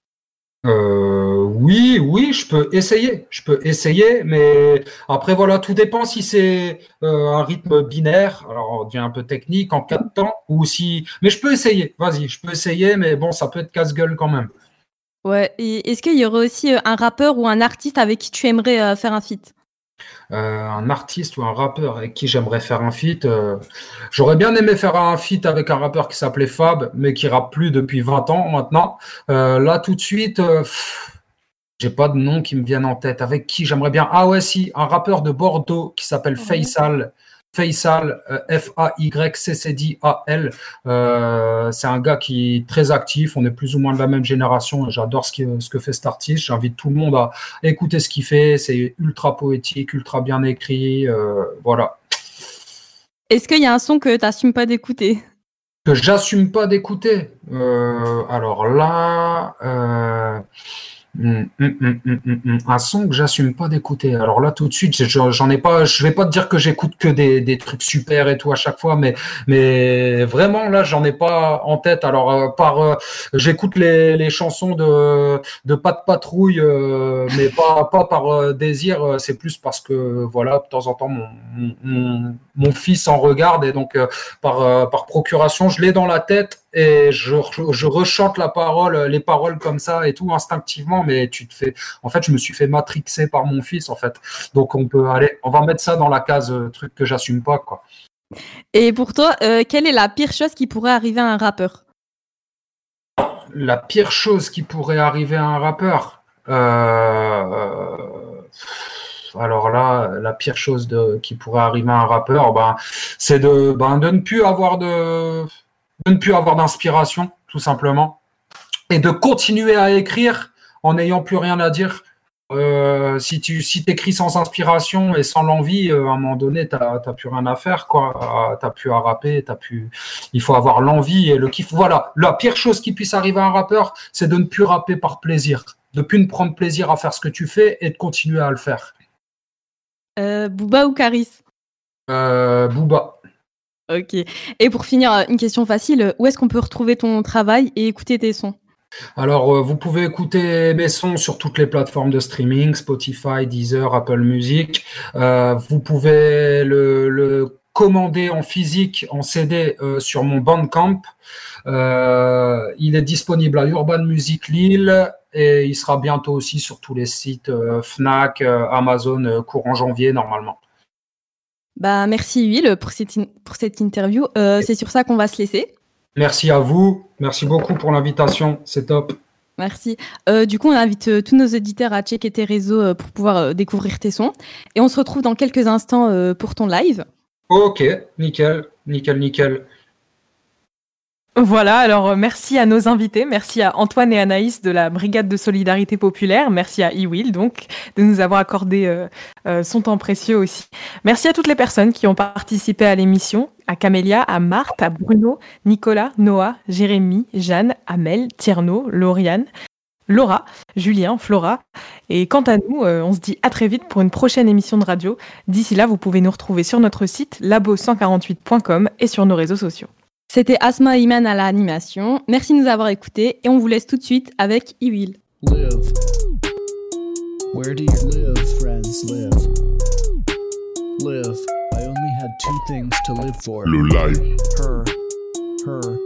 Euh, oui, oui, je peux essayer. Je peux essayer, mais après, voilà, tout dépend si c'est euh, un rythme binaire, alors on devient un peu technique, en quatre temps, ou si. Mais je peux essayer, vas-y, je peux essayer, mais bon, ça peut être casse-gueule quand même. Ouais. Et est-ce qu'il y aurait aussi euh, un rappeur ou un artiste avec qui tu aimerais euh, faire un feat? Euh, un artiste ou un rappeur avec qui j'aimerais faire un feat. euh, J'aurais bien aimé faire un feat avec un rappeur qui s'appelait Fab, mais qui rappe plus depuis 20 ans maintenant. Euh, là, tout de suite, j'ai pas de nom qui me viennent en tête. Avec qui j'aimerais bien? Ah ouais, si, un rappeur de Bordeaux qui s'appelle Faisal. Faisal, euh, F-A-Y-C-C-D-A-L. Euh, c'est un gars qui est très actif. On est plus ou moins de la même génération j'adore ce, ce que fait cet artiste. J'invite tout le monde à écouter ce qu'il fait. C'est ultra poétique, ultra bien écrit. euh, voilà. Est-ce qu'il y a un son que tu n'assumes pas d'écouter? Que j'assume pas d'écouter. Euh, alors là. Hum, hum, hum, un son que j'assume pas d'écouter. Alors là, tout de suite, j'en ai pas. Je vais pas te dire que j'écoute que des, trucs super et tout à chaque fois, mais mais vraiment là, j'en ai pas en tête. Alors euh, par, euh, j'écoute les, chansons de de pas de patrouille, euh, mais pas pas par désir. C'est plus parce que voilà, de temps en temps, mon fils en regarde et donc par par procuration, je l'ai dans la tête et je, je rechante la parole, les paroles comme ça et tout instinctivement, mais tu te fais, en fait, je me suis fait matrixer par mon fils, en fait. Donc, on peut aller, on va mettre ça dans la case euh, truc que j'assume pas, quoi. Et pour toi, euh, quelle est la pire chose qui pourrait arriver à un rappeur? La pire chose qui pourrait arriver à un rappeur, euh, alors là, la pire chose de, qui pourrait arriver à un rappeur, ben, c'est de, ben, de ne plus avoir de, de ne plus avoir d'inspiration, tout simplement, et de continuer à écrire en n'ayant plus rien à dire. Euh, si tu si écris sans inspiration et sans l'envie, euh, à un moment donné, t'as t'as plus rien à faire, quoi. T'as plus à rapper, t'as plus. Il faut avoir l'envie et le kiff. Voilà, la pire chose qui puisse arriver à un rappeur, c'est de ne plus rapper par plaisir, de plus ne prendre plaisir à faire ce que tu fais et de continuer à le faire. euh, Booba ou Caris? Euh, Booba. Ok. Et pour finir, euh, une question facile. Où est-ce qu'on peut retrouver ton travail et écouter tes sons? Alors, euh, vous pouvez écouter mes sons sur toutes les plateformes de streaming, Spotify, Deezer, Apple Music. Euh, vous pouvez le, commander en physique, en CD euh, sur mon Bandcamp. Euh, il est disponible à Urban Music Lille et il sera bientôt aussi sur tous les sites euh, Fnac, euh, Amazon, euh, courant janvier normalement. Bah, merci Will pour cette, pour cette interview. Euh, c'est sur ça qu'on va se laisser. Merci à vous, merci beaucoup pour l'invitation, c'est top. Merci. Euh, du coup, on invite euh, tous nos auditeurs à checker tes réseaux pour pouvoir découvrir tes sons. Et on se retrouve dans quelques instants pour ton live. Ok, nickel, nickel, nickel. Voilà, alors euh, merci à nos invités, merci à Antoine et Anaïs de la Brigade de Solidarité Populaire, merci à eWill donc de nous avoir accordé euh, euh, son temps précieux aussi. Merci à toutes les personnes qui ont participé à l'émission, à Camélia, à Marthe, à Bruno, Nicolas, Noah, Jérémy, Jeanne, Amel, Tierno, Lauriane, Laura, Julien, Flora. Et quant à nous, on se dit à très vite pour une prochaine émission de radio. D'ici là, vous pouvez nous retrouver sur notre site labo148.com et sur nos réseaux sociaux. C'était Asma Iman à l'animation. Merci de nous avoir écoutés et on vous laisse tout de suite avec Iwil. Live. Where do you live, friends? Live. Live. I only had two things to live for. Le live. Her. Her.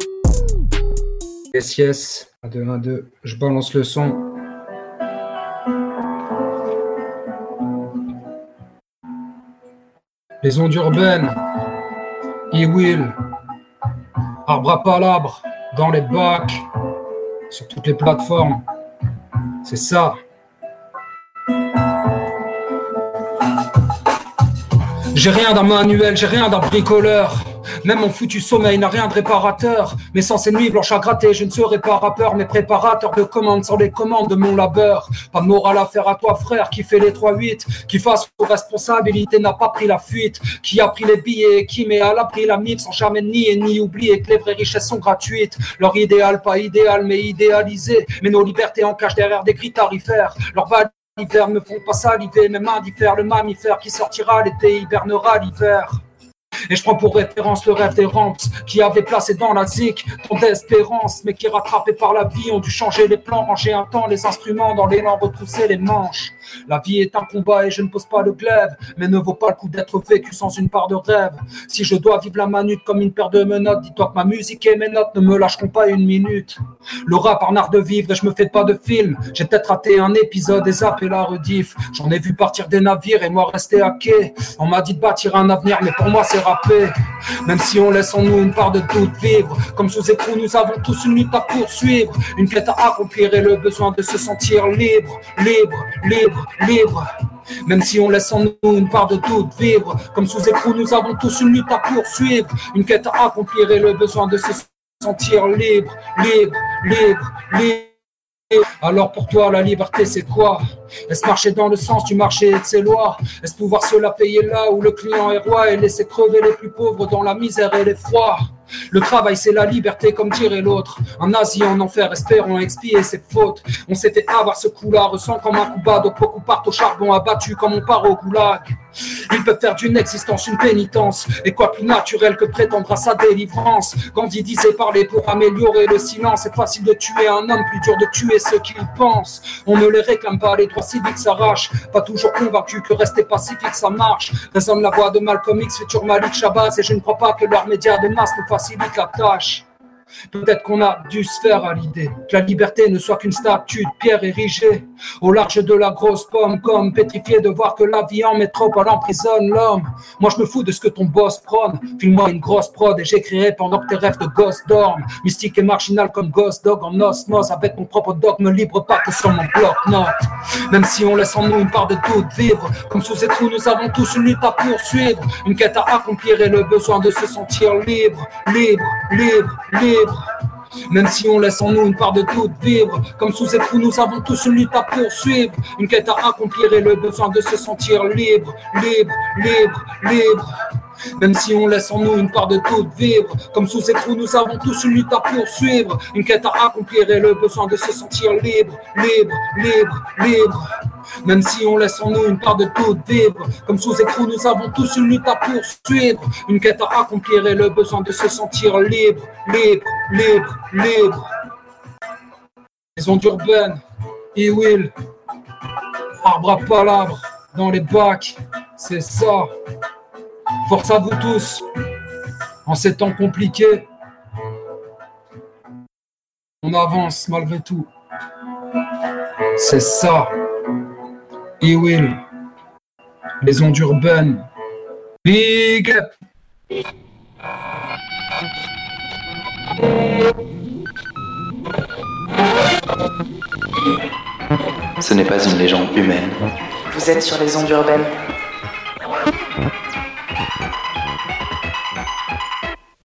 Yes, yes. 1, 2, 1, 2. Je balance le son. Les ondes urbaines. E-Will. Arbre à. Dans les bacs. Sur toutes les plateformes. C'est J'ai rien d'un manuel, j'ai rien d'un bricoleur. Même mon foutu sommeil n'a rien de réparateur. Mais sans ces nuits blanches à gratter, je ne serai pas rappeur, mais préparateur de commandes sans les commandes de mon labeur. Pas de morale à faire à toi, frère, qui fait les 3-8, qui face aux responsabilités n'a pas pris la fuite, qui a pris les billets et qui met à l'abri la mif sans jamais nier ni oublier que les vraies richesses sont gratuites. Leur idéal, pas idéal, mais idéalisé. Mais nos libertés en cachent derrière des grilles tarifaires. Leur L'hiver me font pas saliver, même indiffère, le mammifère qui sortira l'été hibernera l'hiver. Et je prends pour référence le rêve des Ramps qui avait placé dans la zik tant d'espérance, mais qui rattrapés par la vie ont dû changer les plans, ranger un temps les instruments dans l'élan, retrousser les manches. La vie est un combat et je ne pose pas le glaive, mais ne vaut pas le coup d'être vécu sans une part de rêve. Si je dois vivre la manute comme une paire de menottes, dis-toi que ma musique et mes notes ne me lâcheront pas une minute. Le rap en art de vivre et je me fais pas de film. J'ai peut-être raté un épisode et zappé la rediff. J'en ai vu partir des navires et moi rester à quai. On m'a dit de bâtir un avenir, mais pour moi c'est Même si on laisse en nous une part de doute vivre. Comme sous écrou, nous avons tous une lutte à poursuivre. Une quête à accomplir et le besoin de se sentir libre, libre, libre, libre. Même si on laisse en nous une part de doute vivre. Comme sous écrou, nous avons tous une lutte à poursuivre. Une quête à accomplir et le besoin de se sentir libre, libre, libre, libre. Alors pour toi, la liberté, c'est quoi? Est-ce marcher dans le sens du marché et de ses lois? Est-ce pouvoir se la payer là où le client est roi et laisser crever les plus pauvres dans la misère et l'effroi? Le travail, c'est la liberté, comme dirait l'autre. Un nazi en enfer, espérons expier ses fautes. On s'est fait avoir ce coup-là, ressent comme un coup bas, donc beaucoup partent au charbon abattu comme on part au goulag. Ils peuvent faire d'une existence une pénitence. Et quoi plus naturel que prétendre à sa délivrance? Gandhi disait parler pour améliorer le silence. C'est facile de tuer un homme, plus dur de tuer ceux qui y pensent. On ne les réclame pas, les droits Pas toujours convaincu que rester pacifique ça marche. Résonne la voix de Malcolm X, futur Malik Shabazz. Et je ne crois pas que leurs médias de masse nous facilitent la tâche. Peut-être qu'on a dû se faire à l'idée que la liberté ne soit qu'une statue de pierre érigée au large de la grosse pomme, comme pétrifié de voir que la vie en métropole emprisonne l'homme. Moi je me fous de ce que ton boss prône. File-moi une grosse prod et j'écrirai pendant que tes rêves de gosse dorment. Mystique et marginal comme Ghost Dog en osmose avec mon propre dogme libre, pas que sur mon bloc-notes. Même si on laisse en nous une part de doute vivre, comme sous ces trous nous avons tous une lutte à poursuivre, une quête à accomplir et le besoin de se sentir libre, libre, libre, libre. Même si on laisse en nous une part de doute vivre, comme sous trous nous avons tous une lutte à poursuivre, une quête à accomplir et le besoin de se sentir libre, libre, libre, libre. Même si on laisse en nous une part de doute vivre, comme sous ces trous nous avons tous une lutte à poursuivre, une quête à accomplir et le besoin de se sentir libre, libre, libre, libre. Même si on laisse en nous une part de doute vivre, comme sous écrou nous avons tous une lutte à poursuivre, une quête à accomplir et le besoin de se sentir libre, libre, libre, libre. Les ondes urbaines, e-will, arbre à palabre, dans les bacs, c'est ça. Force à vous tous, en ces temps compliqués, on avance malgré tout. C'est ça. E-Will, les ondes urbaines. Big up Ce n'est pas une légende humaine. Vous êtes sur les ondes urbaines.